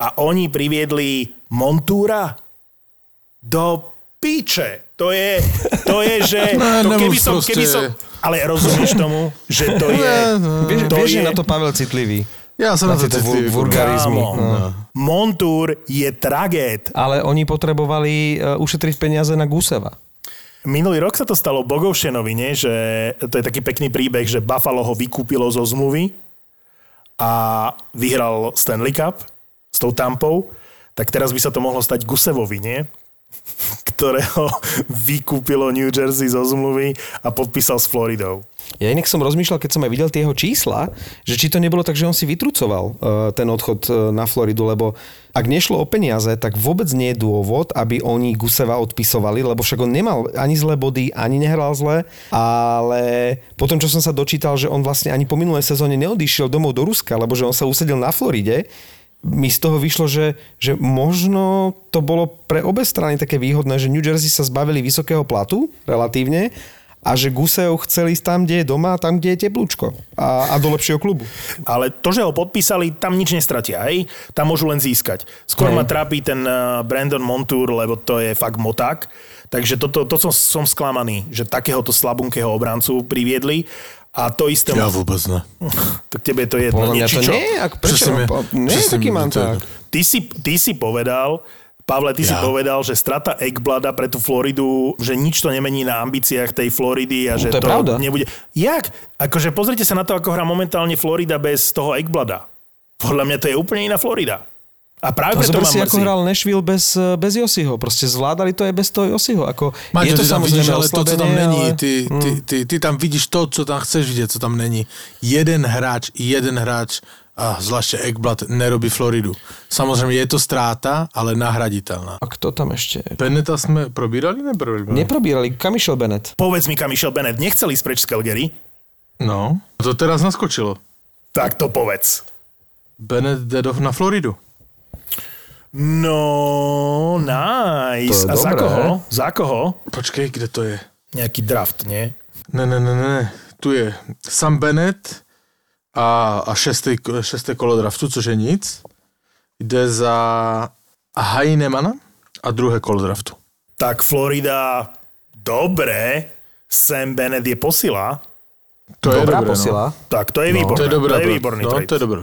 A oni priviedli Montúra do píče. To je, to je, že... No, (laughs) to keby som, keby som, ale rozumieš tomu, že to (laughs) je... Vieš, to vieš je, na to Pavel citlivý. Ja som na, Na to citlivý. vulgarizmy. Kámo. No. Montúr je tragét. Ale oni potrebovali uh, ušetriť peniaze na Guseva. Minulý rok sa to stalo Bogovšenovi, nie? že to je taký pekný príbeh, že Buffalo ho vykúpilo zo zmluvy a vyhral Stanley Cup s tou tampou, tak teraz by sa to mohlo stať Gusevovi, nie? Ktorého (laughs) vykúpilo New Jersey zo zmluvy a podpísal s Floridou. Ja inak som rozmýšľal, keď som aj videl tie jeho čísla, že či to nebolo tak, že on si vytrucoval uh, ten odchod uh, na Floridu, lebo ak nešlo o peniaze, tak vôbec nie je dôvod, aby oni Guseva odpisovali, lebo však on nemal ani zlé body, ani nehral zle, ale potom, čo som sa dočítal, že on vlastne ani po minulej sezóne neodišiel domov do Ruska, lebo že on sa usedil na Floride, mi z toho vyšlo, že, že možno to bolo pre obe strany také výhodné, že New Jersey sa zbavili vysokého platu relatívne a že Gusev chcel ísť tam, kde je doma, tam, kde je teplúčko a, a do lepšieho klubu. Ale to, že ho podpísali, tam nič nestratia, hej? Tam môžu len získať. Skôr Hej. ma trápi ten eh, Brandon Montour, lebo to je fakt moták. Takže toto, to som, som sklamaný, že takéhoto slabunkého obrancu priviedli. A to isté... Ja vôbec ne. (laughs) Tak tebe je to jedno. Podľa mňa to čo? nie je, ako, prečo? Presne Nie je taký to manták. Ty si, ty si povedal, Pavle, ty ja. si povedal, že strata Eggblada pre tú Floridu, že nič to nemení na ambíciách tej Floridy a že to je pravda. nebude... Jak? Akože pozrite sa na to, ako hrá momentálne Florida bez toho Eggblada. Podľa mňa to je úplne iná Florida. A práve A preto si, ako hral Nashville bez, bez Josiho. Proste zvládali to aj bez toho Josiho. Ako, Maťo, je to samozrejme vidíš, ale to, co tam není, ale... ty, ty, ty, ty tam vidíš to, co tam chceš vidieť, co tam není. Jeden hráč, jeden hráč, a zvláště Ekblad, nerobí Floridu. Samozřejmě je to ztráta, ale nahraditelná. A kto tam ešte? Beneta jsme probírali, neprobírali? Neprobírali. Kamišel Bennett. Povedz mi, Kamišel Bennett nechcel ísť preč z Calgary? No, to teraz naskočilo. Tak to povedz. Bennett jde na Floridu. No, nice. To je A za dobré. koho? Za koho? Počkej, kde to je? Nejaký draft, nie? Ne, ne, ne, ne, ne. Tu je Sam Bennett a, a šesté, šesté kolo draftu, což je nic. Jde za Heinemana a druhé kolo draftu. Tak Florida, dobre. Sam Bennett je posila. To je Dobrá dobré, posila. Tak to je No. výborné. To je dobré. to je výborný no, trade. to je dobré.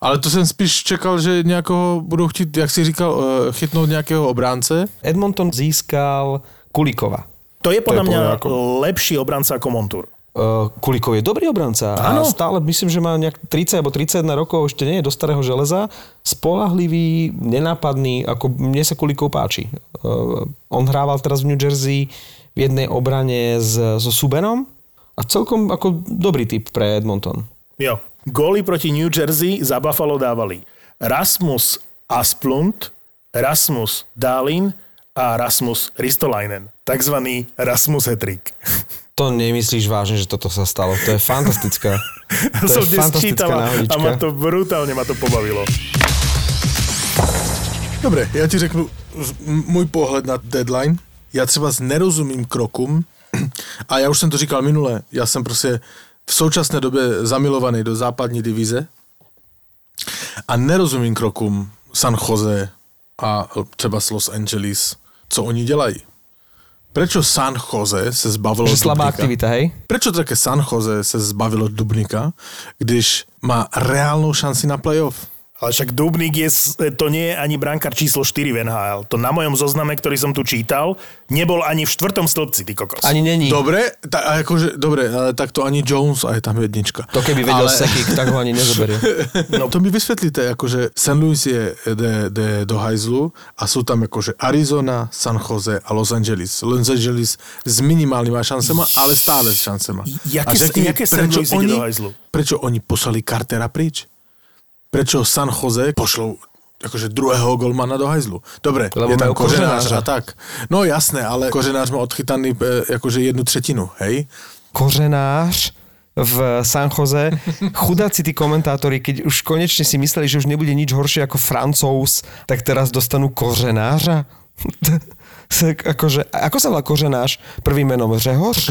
Ale to jsem spíš čekal, že nějakého budou chtít, jak si říkal, eh, chytnout nějakého obránce. Edmonton získal Kulikova. To je podľa To je mňa podľa ako- lepší obranca ako Montour. Uh, Kulikov je dobrý obranca Áno. a stále myslím, že má nejak 30 alebo 31 rokov, ešte nie je do starého železa. Spolahlivý, nenápadný, ako mne sa Kulikov páči. Uh, on hrával teraz v New Jersey v jednej obrane s, so Subenom a celkom ako dobrý typ pre Edmonton. Jo. Góly proti New Jersey za Buffalo dávali Rasmus Asplund, Rasmus Dahlin a Rasmus Ristolainen. Takzvaný Rasmus Hetrik. (laughs) To nemyslíš vážne, že toto sa stalo. To je fantastická. (laughs) To som je fantastická a- ma to brutálne ma to pobavilo. Dobre, já ti řeknu z- m- můj pohled na deadline. Já třeba nerozumím krokům (clears throat) a já už jsem to říkal minule, já jsem prostě v současné době zamilovaný do západní divize a nerozumím krokům San Jose a třeba z Los Angeles, co oni dělají. Prečo San Jose se zbavilo Že slabá Dubnika? aktivita, hej? Prečo také San Jose se zbavilo Dubnika, když má reálnou šanci na playoff? Ale však Dubnik je, to nie je ani brankár číslo 4 v NHL. To na mojom zozname, ktorý som tu čítal, nebol ani v štvrtom stĺpci, ty kokos. Ani není. Dobre, ta, akože, dobre, ale tak to ani Jones a je tam jednička. To keby vedel ale, Sekik, tak ho ani nezoberie. (laughs) No to mi vysvetlíte, akože St. Louis je, jde, jde do hajzlu a sú tam akože Arizona, San Jose a Los Angeles. Los Angeles s minimálnyma šancema, ale stále s šancema. Jaké- a řekni jaké prečo oni, do hajzlu? Prečo oni poslali Cartera príč? Prečo San Jose pošlou akože druhého golmana do hajzlu. Dobre, Lebo je tam koženář a tak. No jasné, ale koženář má odchytaný e, akože jednu třetinu, hej? kořenář v San Jose. Chudáci tí komentátori, keď už konečne si mysleli, že už nebude nič horšie ako Francouz, tak teraz dostanú kořenářa. (laughs) Tak akože, ako sa volá kořenáš? Prvým menom Řehoř? (laughs)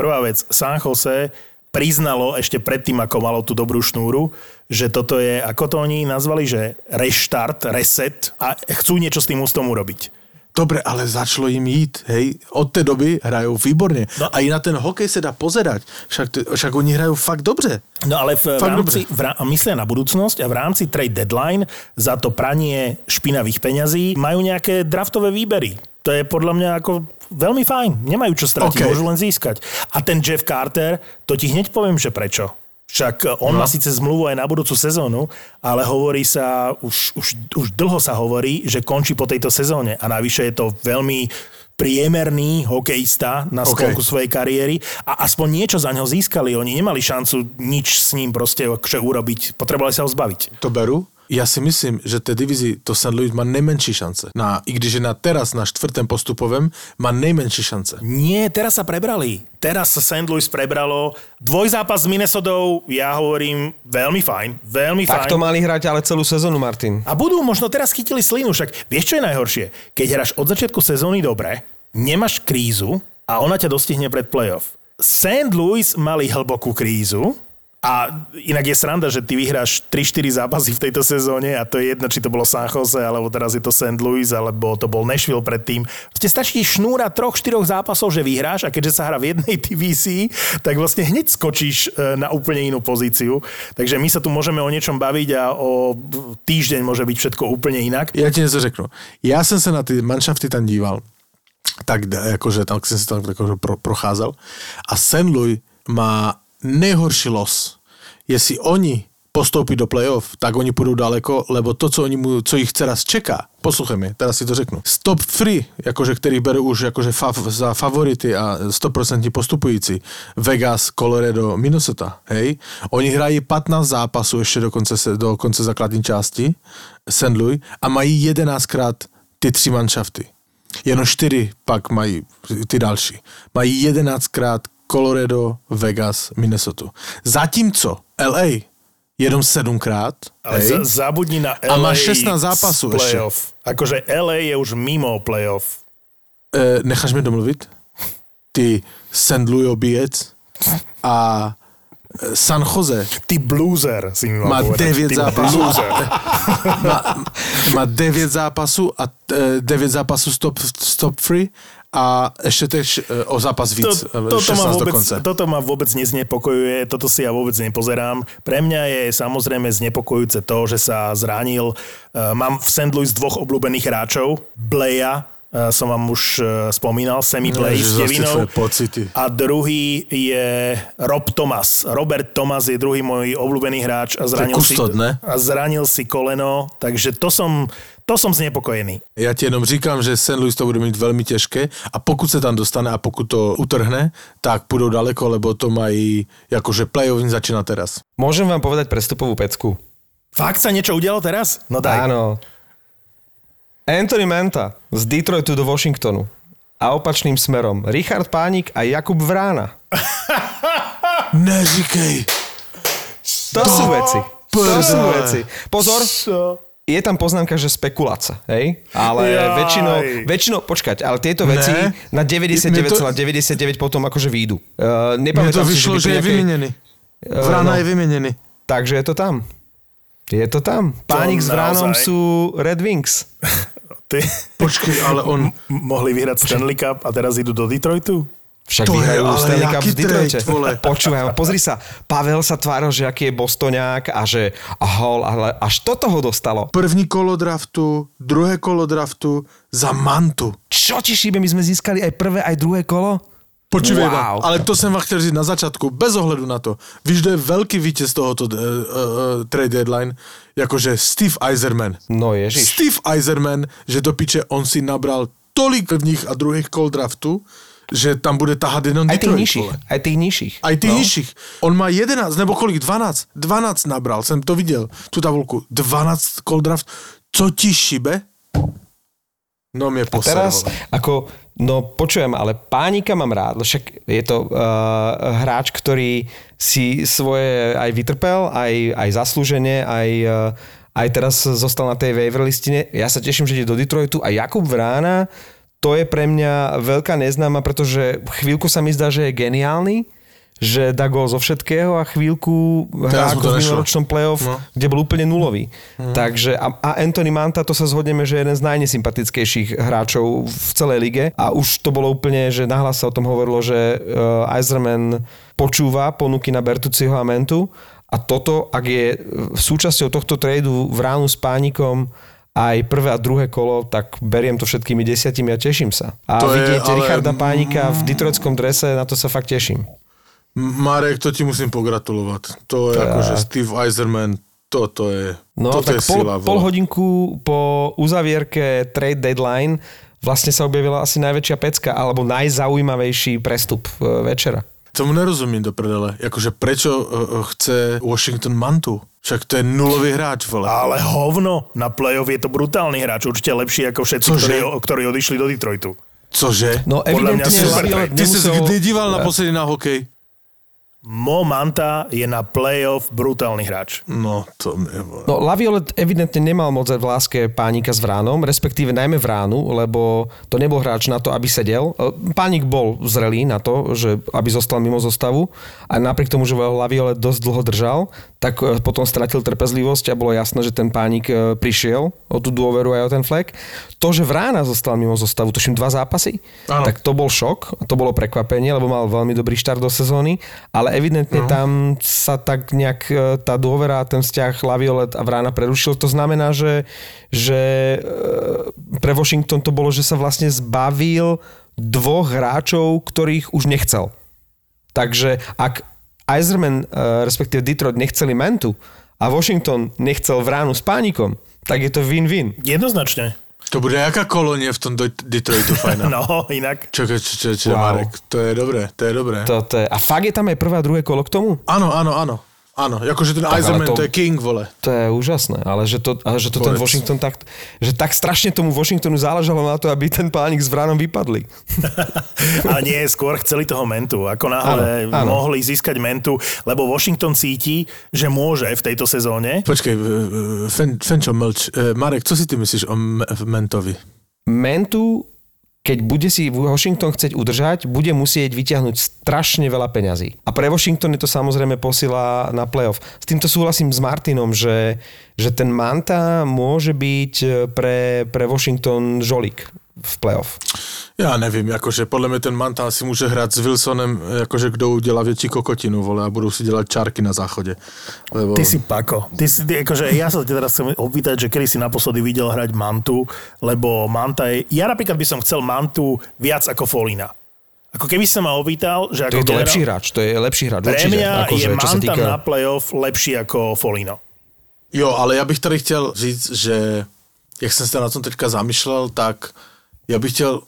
Prvá vec, San Jose priznalo ešte predtým, ako malo tú dobrú šnúru, že toto je, ako to oni nazvali, že reštart, reset a chcú niečo s tým ústom urobiť. Dobre, ale začalo jim jít, hej. Od té doby hrajou výborně. No. A i na ten hokej se dá pozerať. Však, však oni hrajou fakt dobře. No ale v, v Fakt rámci, v, rá- myslia na budúcnosť a v rámci trade deadline za to pranie špinavých peňazí majú nejaké draftové výbery. To je podľa mňa ako veľmi fajn. Nemajú čo stratiť, OK. môžu len získať. A ten Jeff Carter, to ti hneď poviem, že prečo. Však on no. má síce zmluvu aj na budúcu sezónu, ale hovorí sa, už, už, už dlho sa hovorí, že končí po tejto sezóne. A navyše je to veľmi priemerný hokejista na sklonku OK. svojej kariéry a aspoň niečo za ňo získali. Oni nemali šancu nič s ním proste akože urobiť. Potrebovali sa ho zbaviť. To beru, Já si myslím, že té divizi to St. Louis má nejmenší šance. Na, I když je na teraz na štvrtém postupovém, má nejmenší šance. Nie, teraz sa prebrali. Teraz sa St. Louis prebralo. Dvojzápas s Minnesodou, ja hovorím, veľmi fajn, veľmi Tak fajn. to mali hrať ale celú sezónu, Martin. A budú možno teraz chytili slinu, však vieš, čo je najhoršie? Keď hráš od začiatku sezóny dobre, nemáš krízu a ona ťa dostihne pred playoff. St. Louis mali hlbokú krízu a inak je sranda, že ty vyhráš 3-4 zápasy v tejto sezóne a to je jedno, či to bolo San Jose, alebo teraz je to St. Louis, alebo to bol Nashville predtým. Proste stačí šnúra troch, štyroch zápasov, že vyhráš a keďže sa hrá v jednej (laughs) divízii, tak vlastne hneď skočíš e, na úplne inú pozíciu. Takže my sa tu môžeme o niečom baviť a o týždeň môže byť všetko úplne inak. Já ti něco řeknu. Já jsem se na ty manšafty tam díval, tak d- jakože tam jsem si tam jakože pro, procházel a St. Louis má nejhorší los. Jestli oni postoupí do playoff, tak oni půjdou daleko, lebo to, co, oni mu, co jich teraz čeká, poslouchej mi, teraz si to řeknu. Stop free, jakože, který beru už jakože fav, za favority a 100% postupující, Vegas, Colorado, Minnesota, hej, oni hrají 15 zápasů ještě do konce, do konce základní části, St. Louis, a mají 11krát ty tři manšafty. Jenom čtyři pak mají ty další. Mají 11krát Colorado, Vegas, Minnesota. Zatímco LA jenom sedmkrát, Ale hej, za, zabudni na LA A má 16 zápasů playoff. Akože LA je už mimo playoff. e, necháš mě domluvit? Ty St. Louis obíjec a e, San Jose Ty blueser, si mi má povedať. 9 Ty zápasů. (laughs) Má, má 9 zápasů a e, 9 zápasů stop, stop free a ještě tež e, o zápas víc. To, e, toto, ma 16 vôbec, toto ma vôbec neznepokojuje, toto si ja vôbec nepozerám. Pre mňa je samozrejme znepokojúce to, že sa zranil. Uh, mám v St. Louis dvoch obľúbených hráčov. Bleja, som vám už spomínal, Semi Ježiš, s Devinou. A druhý je Rob Thomas. Robert Thomas je druhý môj obľúbený hráč a zranil, si, ne? a zranil si koleno, takže to som, to som znepokojený. Já ti jenom říkám, že St. Louis to bude mít velmi těžké a pokud se tam dostane a pokud to utrhne, tak půjdou daleko, lebo to mají, jakože playoff začíná teraz. Môžem vám povedať prestupovú pecku? Fakt sa niečo udialo teraz? No daj. Áno. Anthony Manta z Detroitu do Washingtonu a opačným smerom Richard Pánik a Jakub Vrána. (laughs) Neříkej. To sú veci. To sú veci. Pozor, je tam poznámka, že spekulácia, hej? Ale Jaj. väčšinou, väčšinou, počkať, ale tieto veci Ne. na 99,99 potom akože výjdu. Uh, nepamätám to si, vyšlo, by že pri je nejakej-. Eh, Vrana no. je vyměněný. Takže je to tam. Je to tam. Pánik s Vránom naozaj? sú Red Wings. Ty Počkej, ale on... m- mohli vyhrať Stanley Cup a teraz idú do Detroitu? Však To je vyhrajú ale Stanley Cup v Detroite. (laughs) Počúvaj, pozri sa, Pavel sa tváril, že aký je Bostoňák a že ahol, ale až toto ho dostalo. První kolo draftu, druhé kolo draftu za mantu. Čo ti šíbe, my sme získali aj prvé, aj druhé kolo? Počívej, Wow. ale to jsem vám chtěl říct na začátku, bez ohledu na to. Víš, kdo je velký vítěz tohoto uh, uh, trade deadline? Jakože Steve Eiserman. No ježiš. Steve Eiserman, že do piče on si nabral tolik prvních a druhých kol draftu, že tam bude tahat jenom Aj tých nižších, aj tých nižších. Aj tých no. nižších. On má 11, nebo kolik? 12. 12 nabral, jsem to viděl, tu tabulku. 12 kol draft. Co ti šibe? No mě A poser, teraz, vole. ako, no počujem, ale pánika mám rád, však je to uh, hráč, ktorý si svoje aj vytrpel, aj, aj zaslúžene, aj, uh, aj teraz zostal na tej waiver listine. Ja sa teším, že ide do Detroitu a Jakub Vrána, to je pre mňa veľká neznáma, pretože chvíľku sa mi zdá, že je geniálny, že dá gól zo všetkého a chvíľku hrá ako v minuloročnom playoff, No. no. kde bol úplne nulový. Mm. Takže a, a Anthony Manta, to sa zhodneme, že je jeden z najnesympatickejších hráčov v celej lige a už to bolo úplne, že nahlas sa o tom hovorilo, že uh, Eiserman počúva ponuky na Bertuciho a Mentu a toto, ak je súčasťou tohto tradu v ránu s pánikom aj prvé a druhé kolo, tak beriem to všetkými desiatimi a teším sa. A To je vidieť ale- Richarda Pánika v detroitskom drese, na to sa fakt teším. Marek, to ti musím pogratulovat. To je jako, že Steve Eiserman, toto je, No toto tak je pol, sila. pol hodinku po uzavierke trade deadline vlastne sa objavila asi najväčšia pecka alebo najzaujímavejší prestup e, večera. Tomu nerozumím do prdele. Jakože prečo uh, chce Washington Mantu? Však to je nulový hráč, vole. Ale hovno, na playoff je to brutálny hráč, určite lepší ako všetci, Cože? ktorí, ktorí odišli do Detroitu. Cože? No Podľa mňa evidentne Ty si kdy díval naposledy na hokej? Mo Manta je na playoff brutálny hráč. No, to vole. No, Laviolet evidentne nemal moc v láske pánika s Vránom, respektíve najmä Vránu, lebo to nebol hráč na to, aby sedel. E, Pánik bol zrelý na to, že aby zostal mimo zostavu a napriek tomu, že Laviolet dosť dlho držal, tak e, potom stratil trpezlivosť a bolo jasné, že ten pánik e, prišiel o tú dôveru aj o ten flek. To, že Vrána zostal mimo zostavu, tuším dva zápasy, Áno. tak to bol šok, to bolo prekvapenie, lebo mal veľmi dobrý štart do sezóny, ale evidentne no. tam sa tak nejak e, tá dôvera ten vzťah Laviolet a Vrána prerušil. To znamená, že, že e, pre Washington to bolo, že sa vlastne zbavil dvoch hráčov, ktorých už nechcel. Takže ak Eiserman, e, respektíve Detroit nechceli Mentu a Washington nechcel Vránu s pánikom, tak je to win-win. Jednoznačne. To bude jaká kolonie v tom Do- Detroitu fajná. (laughs) No, inak. Čakaj, čo, čo, čo, Wow. Marek, to je dobré, to je dobré. To, to je, a fakt je tam aj prvé a druhé kolo k tomu? Áno, áno, áno. Áno, akože ten Eisenman, to- to... je king, vole. To je úžasné, ale že to, ale že to ten. Washington tak, že tak strašne tomu Washingtonu záležalo na to, aby ten pánik s Vránom vypadli. (laughs) Ale nie, skôr chceli toho mentu. Ako náhle Áno, áno. mohli získať mentu, lebo Washington cíti, že môže v tejto sezóne. Počkej, e, e, Fen, Fenčo, mlč. E, Marek, co si ty myslíš o Mentovi? Mentu, keď bude si Washington chcieť udržať, bude musieť vyťahnuť strašne veľa peňazí. A pre Washington je to samozrejme posila na playoff. S týmto súhlasím s Martinom, že, že ten Manta môže byť pre, pre Washington žolík v playoff. Já nevím, jakože podle mě ten Manta si může hrát s Wilsonem, jakože kdo udělá větší kokotinu, vole, a budou si dělat čárky na záchodě. Lebo... Ty si pako. Ty si, ty, akože ja sa teraz chcem opýtať, že kedy si naposledy videl hrať Mantu, lebo Manta je... Ja napríklad by som chcel Mantu viac ako Folina. Ako keby sa ma opýtal, že To ako je to generál- lepší hráč, to je lepší hráč Pre mňa akože, je Manta týka... na playoff lepší ako Folino. Jo, ale já bych tady chtěl říct, že jak jsem se na tom teďka zamýšlel, tak já bych chtěl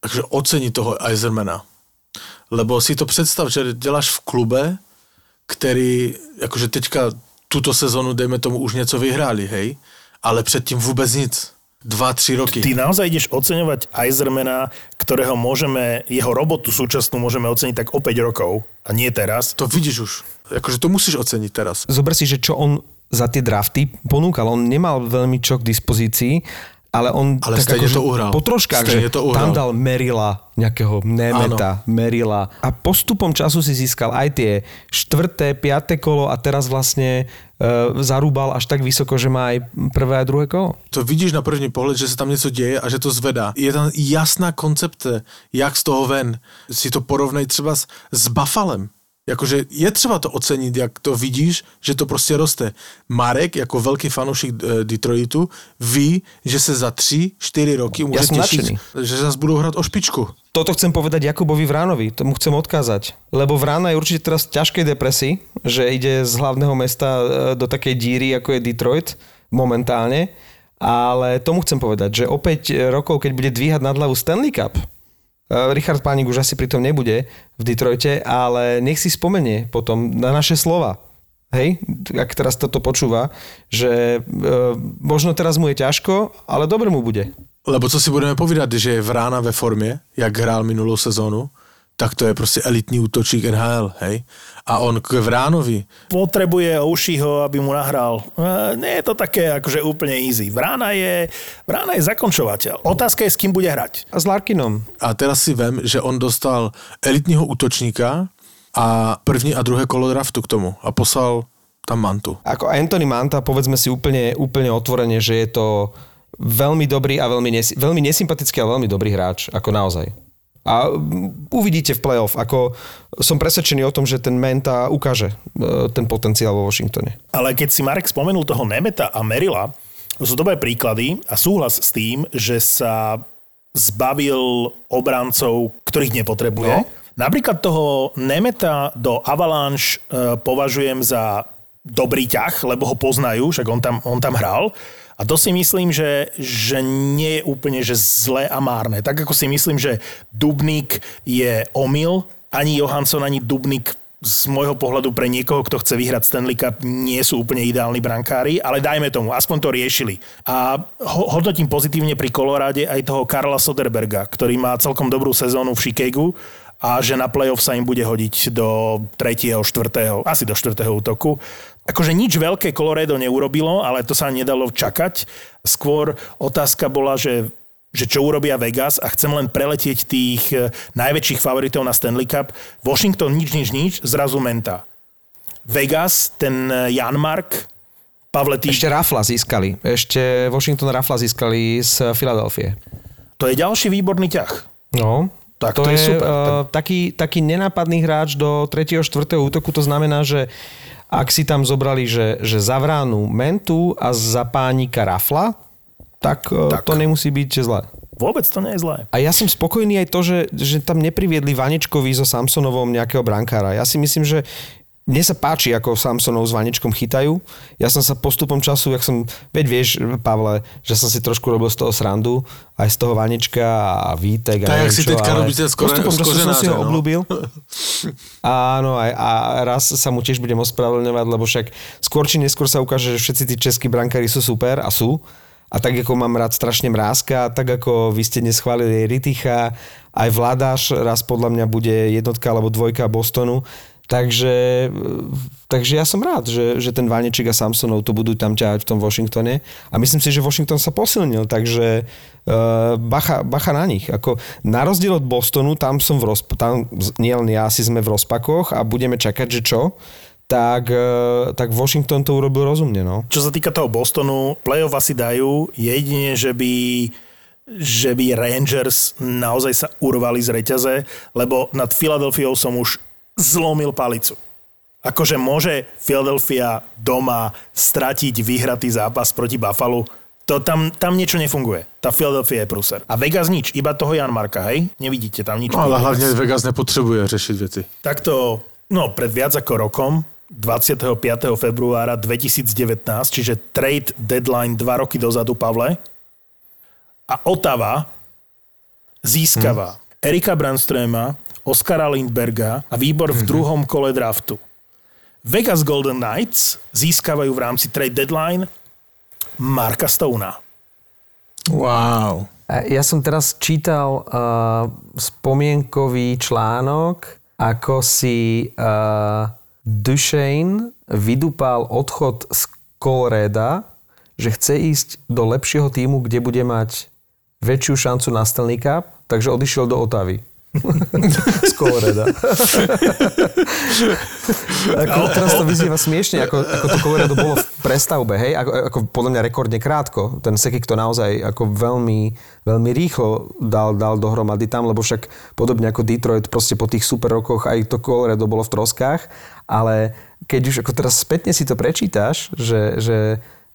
takže ocenit toho Eisermana. Lebo si to představ, že děláš v klube, který, jakože teďka tuto sezonu, dejme tomu, už něco vyhráli, hej, ale předtím vůbec nic. Dva, tři roky. Ty naozaj ideš oceňovať Eisermana, ktorého môžeme, jeho robotu súčasnú môžeme oceniť tak o 5 rokov a nie teraz. To vidíš už. Jakože to musíš ocenit teraz. Zober si, že čo on za tie drafty ponúkal. On nemal veľmi čo k dispozícii, ale on Ale tak akože to uhral. po troškách, že to uhral. tam dal Merila, nejakého Nemeta, Merila a postupom času si získal aj tie štvrté, piaté kolo a teraz vlastne e, zarúbal až tak vysoko, že má aj prvé a druhé kolo. To vidíš na první pohled, že se tam něco děje a že to zvedá. Je tam jasná koncepce, jak z toho ven. Si to porovnej třeba s, s Buffalem. Jakože je třeba to ocenit, jak to vidíš, že to prostě roste. Marek, jako velký fanoušek eh, Detroitu, ví, že se za 3-4 roky může som těšit, nadšený. že zase budou hrát o špičku. Toto chcem povedať Jakubovi Vránovi, tomu chcem odkázať. Lebo Vrána je určite teraz v ťažkej depresii, že ide z hlavného mesta e, do takej díry, ako je Detroit momentálne. Ale tomu chcem povedať, že opäť rokov, keď bude dvíhať nad hlavu Stanley Cup, Richard Pánik už asi pritom nebude v Detroite, ale nech si spomenie potom na naše slova. Hej, ak teraz toto počúva, že e, možno teraz mu je ťažko, ale dobre mu bude. Lebo co si budeme povídat, že je Vrána ve formě, jak hrál minulou sezónu, tak to je prostě elitní útočík NHL, hej? A on k Vránovi, Potrebuje Oušiho, aby mu nahral. E, nie je to také akože úplne easy. Vrána je, Vrána je zakončovateľ. Otázka je, s kým bude hrať. A s Larkinom. a teraz si vem, že on dostal elitního útočníka a první a druhé kolo draftu k tomu a poslal tam mantu. Ako Anthony Manta, povedzme si úplne, úplne otvorene, že je to veľmi dobrý a veľmi, nesi- veľmi nesympatický a veľmi dobrý hráč, ako naozaj. A uvidíte v playoff, ako som presvedčený o tom, že ten Menta ukáže e, ten potenciál vo Washingtone. Ale keď si Marek spomenul toho Nemeta a Merila, to sú dobré príklady a súhlas s tým, že sa zbavil obrancov, ktorých nepotrebuje. No. Napríklad toho Nemeta do Avalanche e, považujem za dobrý ťah, lebo ho poznajú, však on tam, on tam hral. A to si myslím, že, že nie je úplne že zlé a márne. Tak ako si myslím, že Dubník je omyl ani Johansson, ani Dubnik z môjho pohľadu pre niekoho, kto chce vyhrať Stanley Cup, nie sú úplne ideálni brankári, ale dajme tomu, aspoň to riešili. A ho- hodnotím pozitívne pri Koloráde aj toho Karla Soderberga, ktorý má celkom dobrú sezónu v Chicagu a že na playoff sa im bude hodiť do 3., 4., asi do 4. útoku. Akože nič veľké Colorado neurobilo, ale to sa nedalo čakať. Skôr otázka bola, že že čo urobia Vegas a chcem len preletieť tých eh, najväčších favoritov na Stanley Cup. Washington nič, nič, nič, zrazu menta. Vegas, ten eh, Jan Mark, Pavle, ty, Ešte Rafla získali. Ešte Washington Rafla získali z Filadelfie. to je ďalší výborný ťah. No, Tak to, to je je super. Uh, taký, taký nenápadný hráč do 3. 4. útoku, to znamená, že ak si tam zobrali, že, že za vránu Mentu a za pánika Rafla, tak, tak. Tak. to nemusí byť zlé. Vôbec to nie je zlé. A ja som spokojný aj to, že, že tam nepriviedli Vanečkovi so Samsonovom nejakého brankára. Ja si myslím, že mne sa páči, ako Samsonov s Vanečkom chytajú. Ja som sa postupom času, jak som, veď vieš, Pavle, že som si trošku robil z toho srandu, aj z toho Vanečka a Vítek. Tak, jak si teďka robíte z Kore- Postupom času som si ho no. obľúbil. Áno, aj, a raz sa mu tiež budem ospravedlňovať, lebo však skôr či neskôr sa ukáže, že všetci tí českí brankári sú super a sú. A tak ako mám rád strašne mrázka, tak ako vy ste dnes chválili Riticha, aj Vladáš raz podľa mňa bude jednotka alebo dvojka Bostonu. Takže, takže ja som rád, že, že ten Vanečik a Samsonov to budú tam ťahať v tom Washingtone. A myslím si, že Washington sa posilnil, takže uh, bacha, bacha na nich. Ako, na rozdiel od Bostonu, tam som v rozp- tam nielen ja, asi sme v rozpakoch a budeme čakať, že čo, tak, uh, tak Washington to urobil rozumne. No. Čo sa týka toho Bostonu, playoff asi dajú, jedine, že by že by Rangers naozaj sa urvali z reťaze, lebo nad Filadelfiou som už zlomil palicu. Akože môže Philadelphia doma stratiť vyhratý zápas proti Buffalo, to tam, tam niečo nefunguje. Tá Philadelphia je prúser. A Vegas nič, iba toho Jan Marka, hej? Nevidíte tam nič. No, ale hlavne Vegas nepotřebuje řešit věci. Takto, no pred viac ako rokom, 25. februára 2019, čiže trade deadline dva roky dozadu, Pavle, a Otava získava hmm. Erika Brandströma, Oskara Lindberga a výbor v druhom kole draftu. Vegas Golden Knights získavajú v rámci trade deadline Marka Stona. Wow. Ja som teraz čítal uh, spomienkový článok, ako si uh, Duchesne vydupal odchod z Coloreda, že chce ísť do lepšieho týmu, kde bude mať väčšiu šancu na Stanley Cup, takže odišiel do Otavy. Coloreda. ako, teraz to vyznieva smiešne, ako, ako to Colorado bolo v prestavbe, hej? Ako, ako podľa mňa rekordne krátko. Ten Sekik to naozaj ako veľmi, veľmi rýchlo dal, dal dohromady tam, lebo však podobne ako Detroit proste po tých super rokoch aj to Colorado bolo v troskách, ale keď už ako teraz spätne si to prečítaš, že, že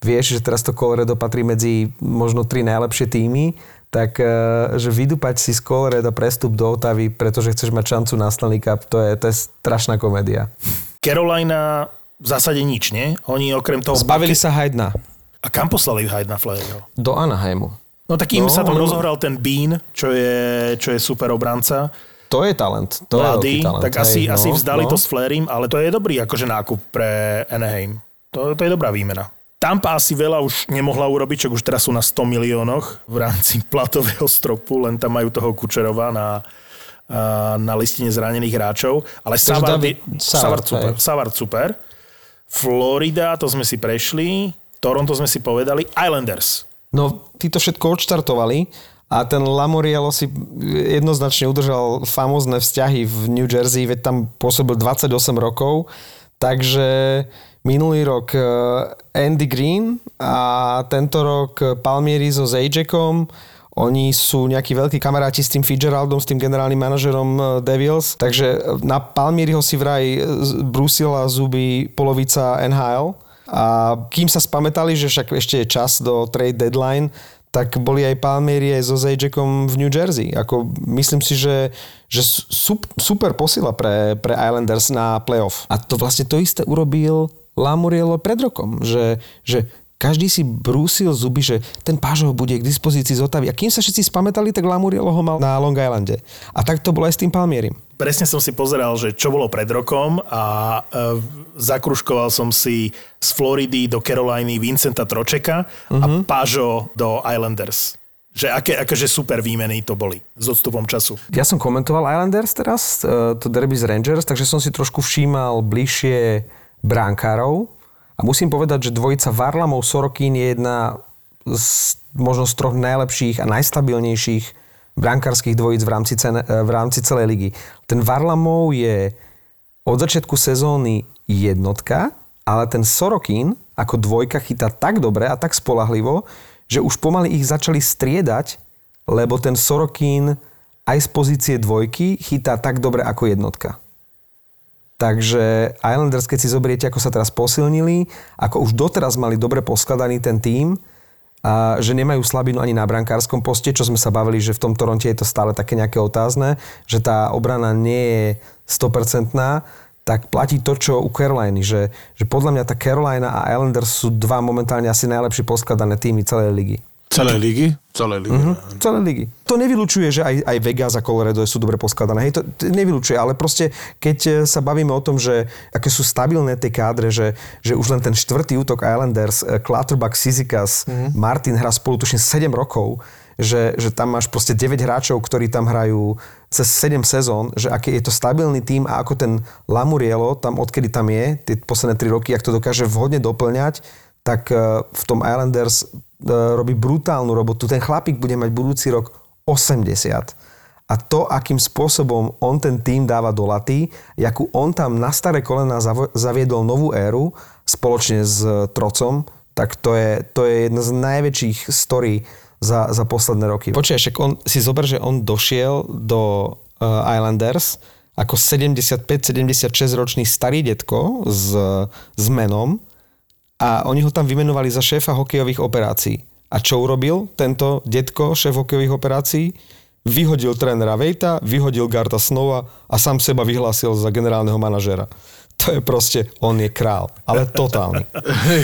vieš, že teraz to Colorado patrí medzi možno tri najlepšie týmy, tak eh, že vydupať si z Colorado prestup do Otavy, pretože chceš mať šancu na Stanley Cup, to je, to je strašná komédia. Carolina v zásade nič, nie? Oni okrem toho... Zbavili sa Hajdna A kam poslali Hajdna Flahertyho? do Anaheimu. No tak im No, sa tam lebo- rozohral ten Bean, čo je, čo je super obranca. To je talent. To mladý, je talent. tak asi, hej, asi no, vzdali no. to s Flérim, ale to je dobrý akože nákup pre Anaheim. To, to je dobrá výmena. Tampa asi veľa už nemohla urobiť, čo už teraz sú na 100 miliónoch v rámci (laughs) platového stropu, len tam majú toho Kučerova na, na listine zranených hráčov. Ale Savard, super. Savard super. Florida, to sme si prešli. Toronto sme si povedali. Islanders. No, tí to všetko odštartovali a ten Lamoriello si jednoznačne udržal famózne vzťahy v New Jersey, veď tam pôsobil 28 rokov, takže minulý rok eh, Andy Green a tento rok Palmieri so Zajakom oni sú nejakí veľkí kamaráti s tým Fitzgeraldom, s tým generálnym manažerom eh, Devils, takže na Palmieriho si vraj eh, brúsila zuby polovica NHL a kým sa spamätali, že však ešte je čas do trade deadline, tak boli aj Palmieri aj so Zajakom v New Jersey. Ako, myslím si, že, že sup, super posila pre, pre Islanders na playoff. A to vlastne to isté urobil Lamuriello pred rokom, že, že každý si brúsil zuby, že ten Pážo bude k dispozícii z Otavy. A kým sa všetci spamätali, tak Lamuriello ho mal na Long Islande. A tak to bolo aj s tým Palmierim. presne som si pozeral, že čo bolo pred rokom a uh, zakruškoval som si z Floridy do Caroliny Vincenta Tročeka uh-huh. a Pažo do Islanders. Že aké akože super výmeny to boli s odstupom času. Ja som komentoval Islanders teraz, e, to derby z Rangers, takže som si trošku všímal bližšie bránkárov a musím povedať, že dvojica Varlamov Sorokin je jedna z možno z troch najlepších a najstabilnejších brankárskych dvojíc v rámci, cene, v rámci celej ligy. Ten Varlamov je od začiatku sezóny jednotka, ale ten Sorokin ako dvojka chytá tak dobre a tak spolahlivo, že už pomaly ich začali striedať, lebo ten Sorokin aj z pozície dvojky chytá tak dobre ako jednotka. Takže Islanders, keď si zoberiete, ako sa teraz posilnili, ako už doteraz mali dobre poskladaný ten tím, a že nemajú slabinu ani na brankárskom poste, čo sme sa bavili, že v tom Toronte je to stále také nejaké otázne, že tá obrana nie je 100%, tak platí to, čo u Caroliny, že, že podľa mňa tá Carolina a Islanders sú dva momentálne asi najlepšie poskladané týmy celej ligy. Celé ligy? Celé ligy. Uh-huh. Celé ligy. To nevylučuje, že aj, aj Vegas a Colorado sú dobre poskladané. Hej, to, to nevylučuje, ale proste keď e, sa bavíme o tom, že aké sú stabilné tie kádre, že, že už len ten štvrtý útok Islanders, e, Clutterbuck, Sizikas, uh-huh. Martin hrá spolu tuším 7 rokov, že, že tam máš proste 9 hráčov, ktorí tam hrajú cez 7 sezón, že aký je to stabilný tým a ako ten Lamurielo, tam odkedy tam je, tie posledné 3 roky, ak to dokáže vhodne doplňať, tak e, v tom Islanders E, robí brutálnu robotu. Ten chlapík bude mať budúci rok 80. A to, akým spôsobom on ten tým dáva do laty, akú on tam na staré kolena zaviedol novú éru spoločne s Trocom, tak to je, to je jedna z najväčších story za, za posledné roky. Počkaj, však on si zober, že on došiel do uh, Islanders ako 75-76 ročný starý detko s, s menom, a oni ho tam vymenovali za šéfa hokejových operácií. A čo urobil tento detko, šéf hokejových operácií? Vyhodil trénera Vejta, vyhodil Garda Snova a sám seba vyhlásil za generálneho manažera. To je proste, on je král. Ale totálny.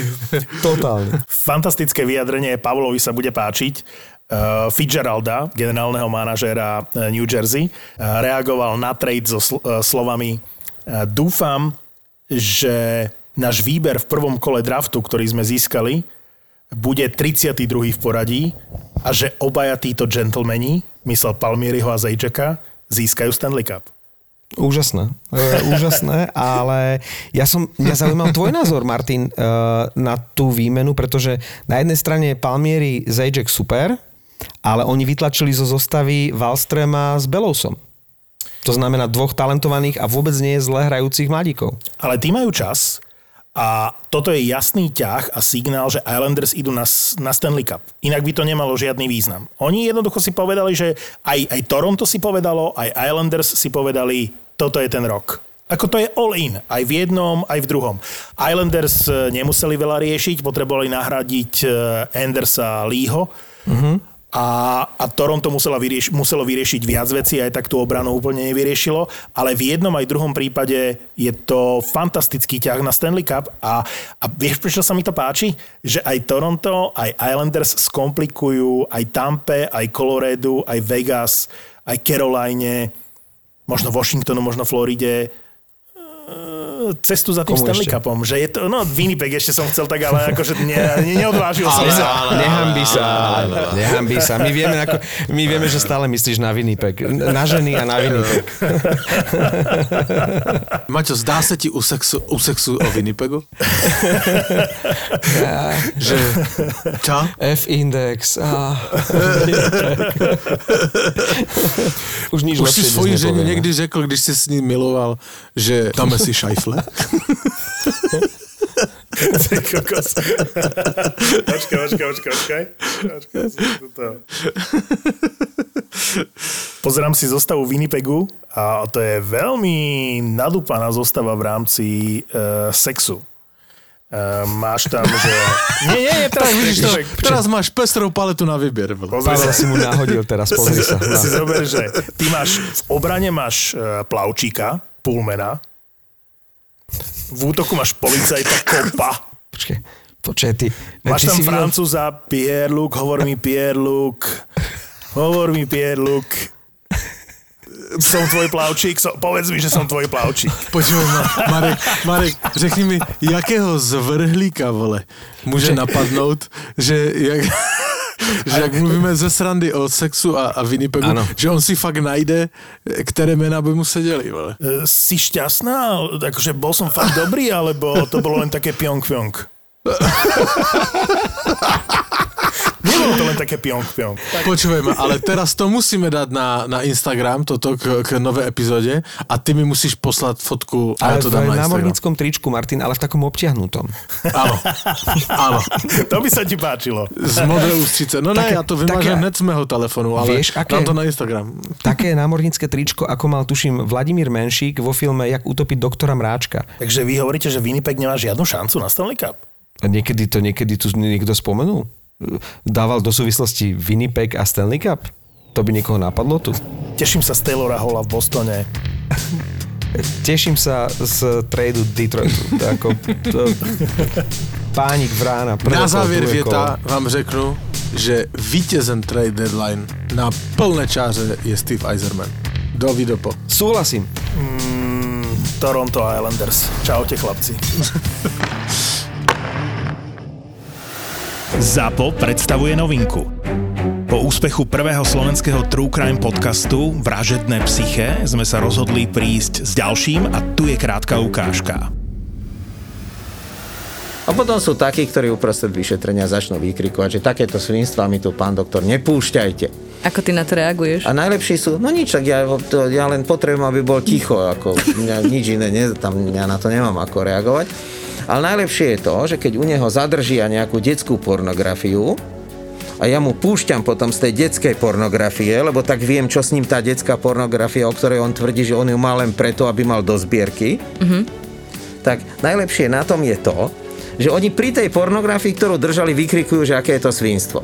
(laughs) totálny. Fantastické vyjadrenie Pavlovi sa bude páčiť. Uh, Fitzgeralda, generálneho manažéra uh, New Jersey, uh, reagoval na trade so sl- uh, slovami uh, Dúfam, že náš výber v prvom kole draftu, ktorý sme získali, bude 32. v poradí a že obaja títo gentlemani, myslel Palmieriho a Zajčeka, získajú Stanley Cup. Úžasné, e, úžasné, ale ja som, ja zaujímam tvoj názor, Martin, e, na tú výmenu, pretože na jednej strane Palmieri Zajček super, ale oni vytlačili zo zostavy Wallstrema s Belousom. To znamená dvoch talentovaných a vôbec nie je zle hrajúcich mladíkov. Ale tí majú čas, a toto je jasný ťah a signál, že Islanders idú na, na Stanley Cup. Inak by to nemalo žiadny význam. Oni jednoducho si povedali, že aj, aj Toronto si povedalo, aj Islanders si povedali, toto je ten rok. Ako to je all in, aj v jednom, aj v druhom. Islanders eh, nemuseli veľa riešiť, potrebovali nahradiť eh, Andersa Leeho. Uh-huh a, a Toronto musela vyrieš, muselo vyriešiť viac vecí, aj tak tú obranu úplne nevyriešilo, ale v jednom aj druhom prípade je to fantastický ťah na Stanley Cup a, a vieš, prečo sa mi to páči? Že aj Toronto, aj Islanders skomplikujú aj Tampe, aj Colorado, aj Vegas, aj Caroline, možno Washingtonu, možno Floride, cestu za tým Komu Stanley ešte? Cupom. Že je to, no Winnipeg ešte som chcel tak, ale akože ne, ne, neodvážil som sa. Nehambi sa, nehambi sa. My vieme, ako, my vieme, že stále myslíš na Winnipeg. Na ženy a na Winnipeg. (laughs) Maťo, zdá sa ti u sexu, u sexu o Winnipegu? Ja, (laughs) že čo? F-index. Ah, (laughs) Už nič Už si svoji ženi niekdy řekl, když si s ním miloval, že dáme si šajfle? (laughs) kokos. Počkaj, počkaj, počkaj, počkaj. Pozerám si zostavu Winnipegu a to je veľmi nadúpaná zostava v rámci uh, sexu. Uh, máš tam, že... Nie, nie, nie, teraz, vidíš to, teraz máš pestrou paletu na výber. Pozri sa. si mu nahodil teraz, pozri sa. Si zober, že ty máš, v obrane máš uh, plavčíka, pulmena, v útoku máš policajta kopa. Počkej, počkej, ty... Máš ty tam francúza videl... Pierre-Luc, hovor mi Pierre-Luc. Hovor mi Pierre-Luc. som tvoj plavčík, som, povedz mi, že som tvoj plavčík. Počúvaj ma, Marek, Marek, řekni mi, jakého zvrhlíka, vole, může napadnout, že jak, že jak mluvíme ze srandy o sexu a, a Winnipegu, Ano. že on si fakt najde, které jména by mu seděli, vole. E, Si šťastná? Akože bol som fakt dobrý, alebo to bolo len také piong-piong? (laughs) Nebolo to len také piong-piong. Počúvaj ma, ale teraz to musíme dať na, na Instagram, toto k, k nové epizóde a ty mi musíš poslať fotku a ja Ale to v dám na Instagram. námorníckom tričku, Martin, ale v takom obťahnutom. Áno, áno. To by sa ti páčilo. Z modré ústřice. No ne, Také- ja to vymažem také- hned z mého telefonu, ale Vieš, aké- dám to na Instagram. Také námornícke tričko, ako mal, tuším, Vladimír Menšík vo filme Jak utopiť doktora Mráčka. Takže vy hovoríte, že Winnipeg nemá žiadnu šancu na Stanley Cup? A niekedy to niekedy tu niekto spomenul? Dával do súvislosti Winnipeg a Stanley Cup? To by niekoho napadlo tu? Teším sa z Taylora Holla v Bostone. Teším sa z tradu Detroitu. Ako, to... Pánik vrána. Na závěr věta kolo. vám řeknu, že vítězem trade deadline na plné čáře je Steve Eiserman. Do Vidopo. Súhlasím. Toronto Islanders. Čaute chlapci. (laughs) ZAPO predstavuje novinku. Po úspechu prvého slovenského True Crime podcastu Vražedné psyché sme sa rozhodli prísť s ďalším a tu je krátka ukážka. A potom sú takí, ktorí uprostred vyšetrenia začnú vykrikovať, že takéto svinstva mi tu, pán doktor, nepúšťajte. Ako ty na to reaguješ? A najlepší sú, no nič, tak ja, to, ja len potrebujem, aby bol ticho, ako mňa, nič iné, ne, tam, ja na to nemám ako reagovať. Ale najlepšie je to, že keď u neho zadržia nejakú detskú pornografiu, a ja mu púšťam potom z tej detskej pornografie, lebo tak viem, čo s ním tá detská pornografia, o ktorej on tvrdí, že on ju má len preto, aby mal do zbierky, tak najlepšie na tom je to, že oni pri tej pornografii, ktorú držali, vykrikujú, že aké je to svinstvo.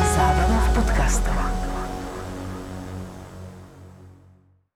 Zábrná v podcastovách.